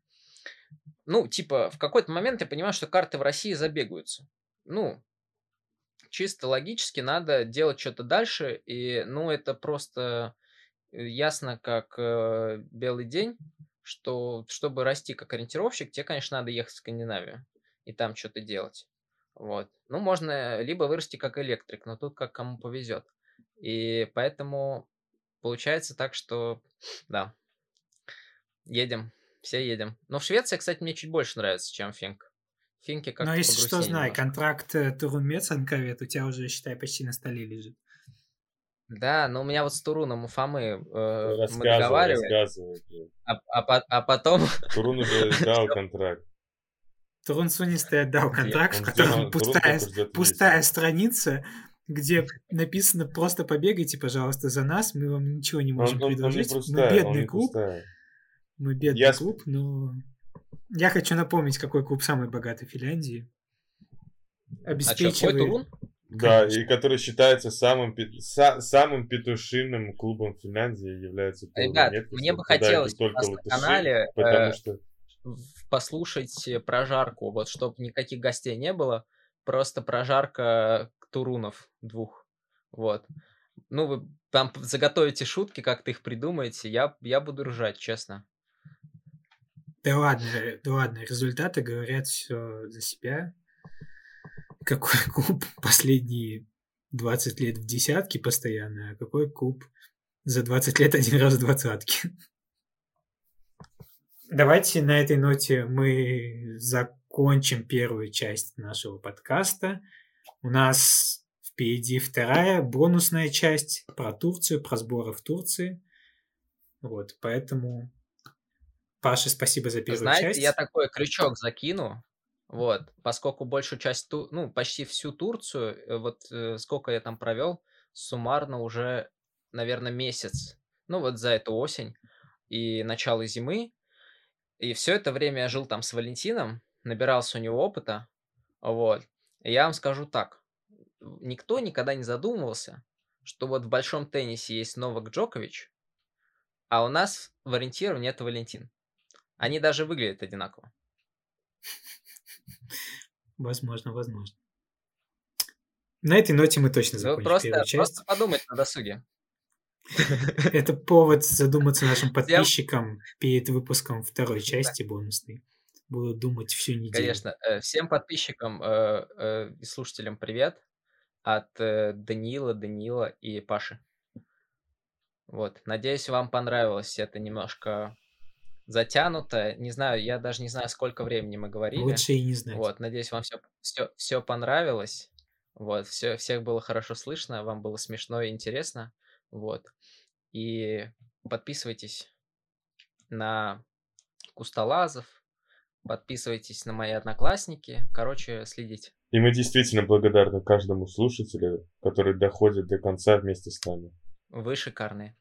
Speaker 2: Ну, типа, в какой-то момент я понимаю, что карты в России забегаются. Ну, чисто логически надо делать что-то дальше, и, ну, это просто э, ясно, как э, белый день, что чтобы расти как ориентировщик, тебе, конечно, надо ехать в Скандинавию и там что-то делать. Вот. Ну, можно либо вырасти как электрик, но тут как кому повезет. И поэтому получается так, что да, едем, все едем. Но в Швеции, кстати, мне чуть больше нравится, чем Финк. Финки как
Speaker 1: Но если что, знай, немножко. контракт э, Турун Мецанковет у тебя уже, считай, почти на столе лежит.
Speaker 2: Да, но у меня вот с Туруном у Фомы э, мы договаривали. А, а, а потом...
Speaker 3: Турун уже дал контракт.
Speaker 1: Турун Сунистый отдал контракт, в котором пустая, пустая страница, где написано «Просто побегайте, пожалуйста, за нас, мы вам ничего не можем он, предложить, он, он мы бедный клуб». Пустая. Мы бедный Я... клуб, но... Я хочу напомнить, какой клуб самый богатый в Финляндии.
Speaker 2: Обеспечивает... А
Speaker 3: да, Конечно. и который считается самым, са, самым петушиным клубом Финляндии является
Speaker 2: Ребят, Нет, мне бы хотелось на канале потому э, что... послушать прожарку, вот чтобы никаких гостей не было, просто прожарка турунов двух, вот. Ну, вы там заготовите шутки, как ты их придумаете, я, я буду ржать, честно.
Speaker 1: Да ладно, да ладно, результаты говорят все за себя. Какой клуб последние 20 лет в десятке постоянно, а какой клуб за 20 лет один раз в двадцатке. Давайте на этой ноте мы закончим первую часть нашего подкаста. У нас впереди вторая бонусная часть про Турцию, про сборы в Турции. Вот, поэтому Паша, спасибо за первую
Speaker 2: Знаете,
Speaker 1: часть.
Speaker 2: я такой крючок закину. Вот, поскольку большую часть, ну, почти всю Турцию, э, вот э, сколько я там провел, суммарно уже, наверное, месяц. Ну, вот за эту осень и начало зимы. И все это время я жил там с Валентином, набирался у него опыта. Вот. И я вам скажу так. Никто никогда не задумывался, что вот в большом теннисе есть Новак Джокович, а у нас в ориентировании это Валентин. Они даже выглядят одинаково.
Speaker 1: Возможно, возможно. На этой ноте мы точно закончим
Speaker 2: ну, просто, первую часть. Просто подумать на досуге.
Speaker 1: Это повод задуматься нашим подписчикам перед выпуском второй части бонусной. Буду думать всю неделю.
Speaker 2: Конечно. Э, всем подписчикам э, э, и слушателям привет от Даниила, Даниила и Паши. Вот. Надеюсь, вам понравилось это немножко затянуто. Не знаю, я даже не знаю, сколько времени мы говорили.
Speaker 1: Лучше и не знать.
Speaker 2: Вот, надеюсь, вам все, все, все понравилось. Вот, все, всех было хорошо слышно, вам было смешно и интересно. Вот. И подписывайтесь на Кусталазов, подписывайтесь на мои одноклассники. Короче, следите.
Speaker 3: И мы действительно благодарны каждому слушателю, который доходит до конца вместе с нами.
Speaker 2: Вы шикарные.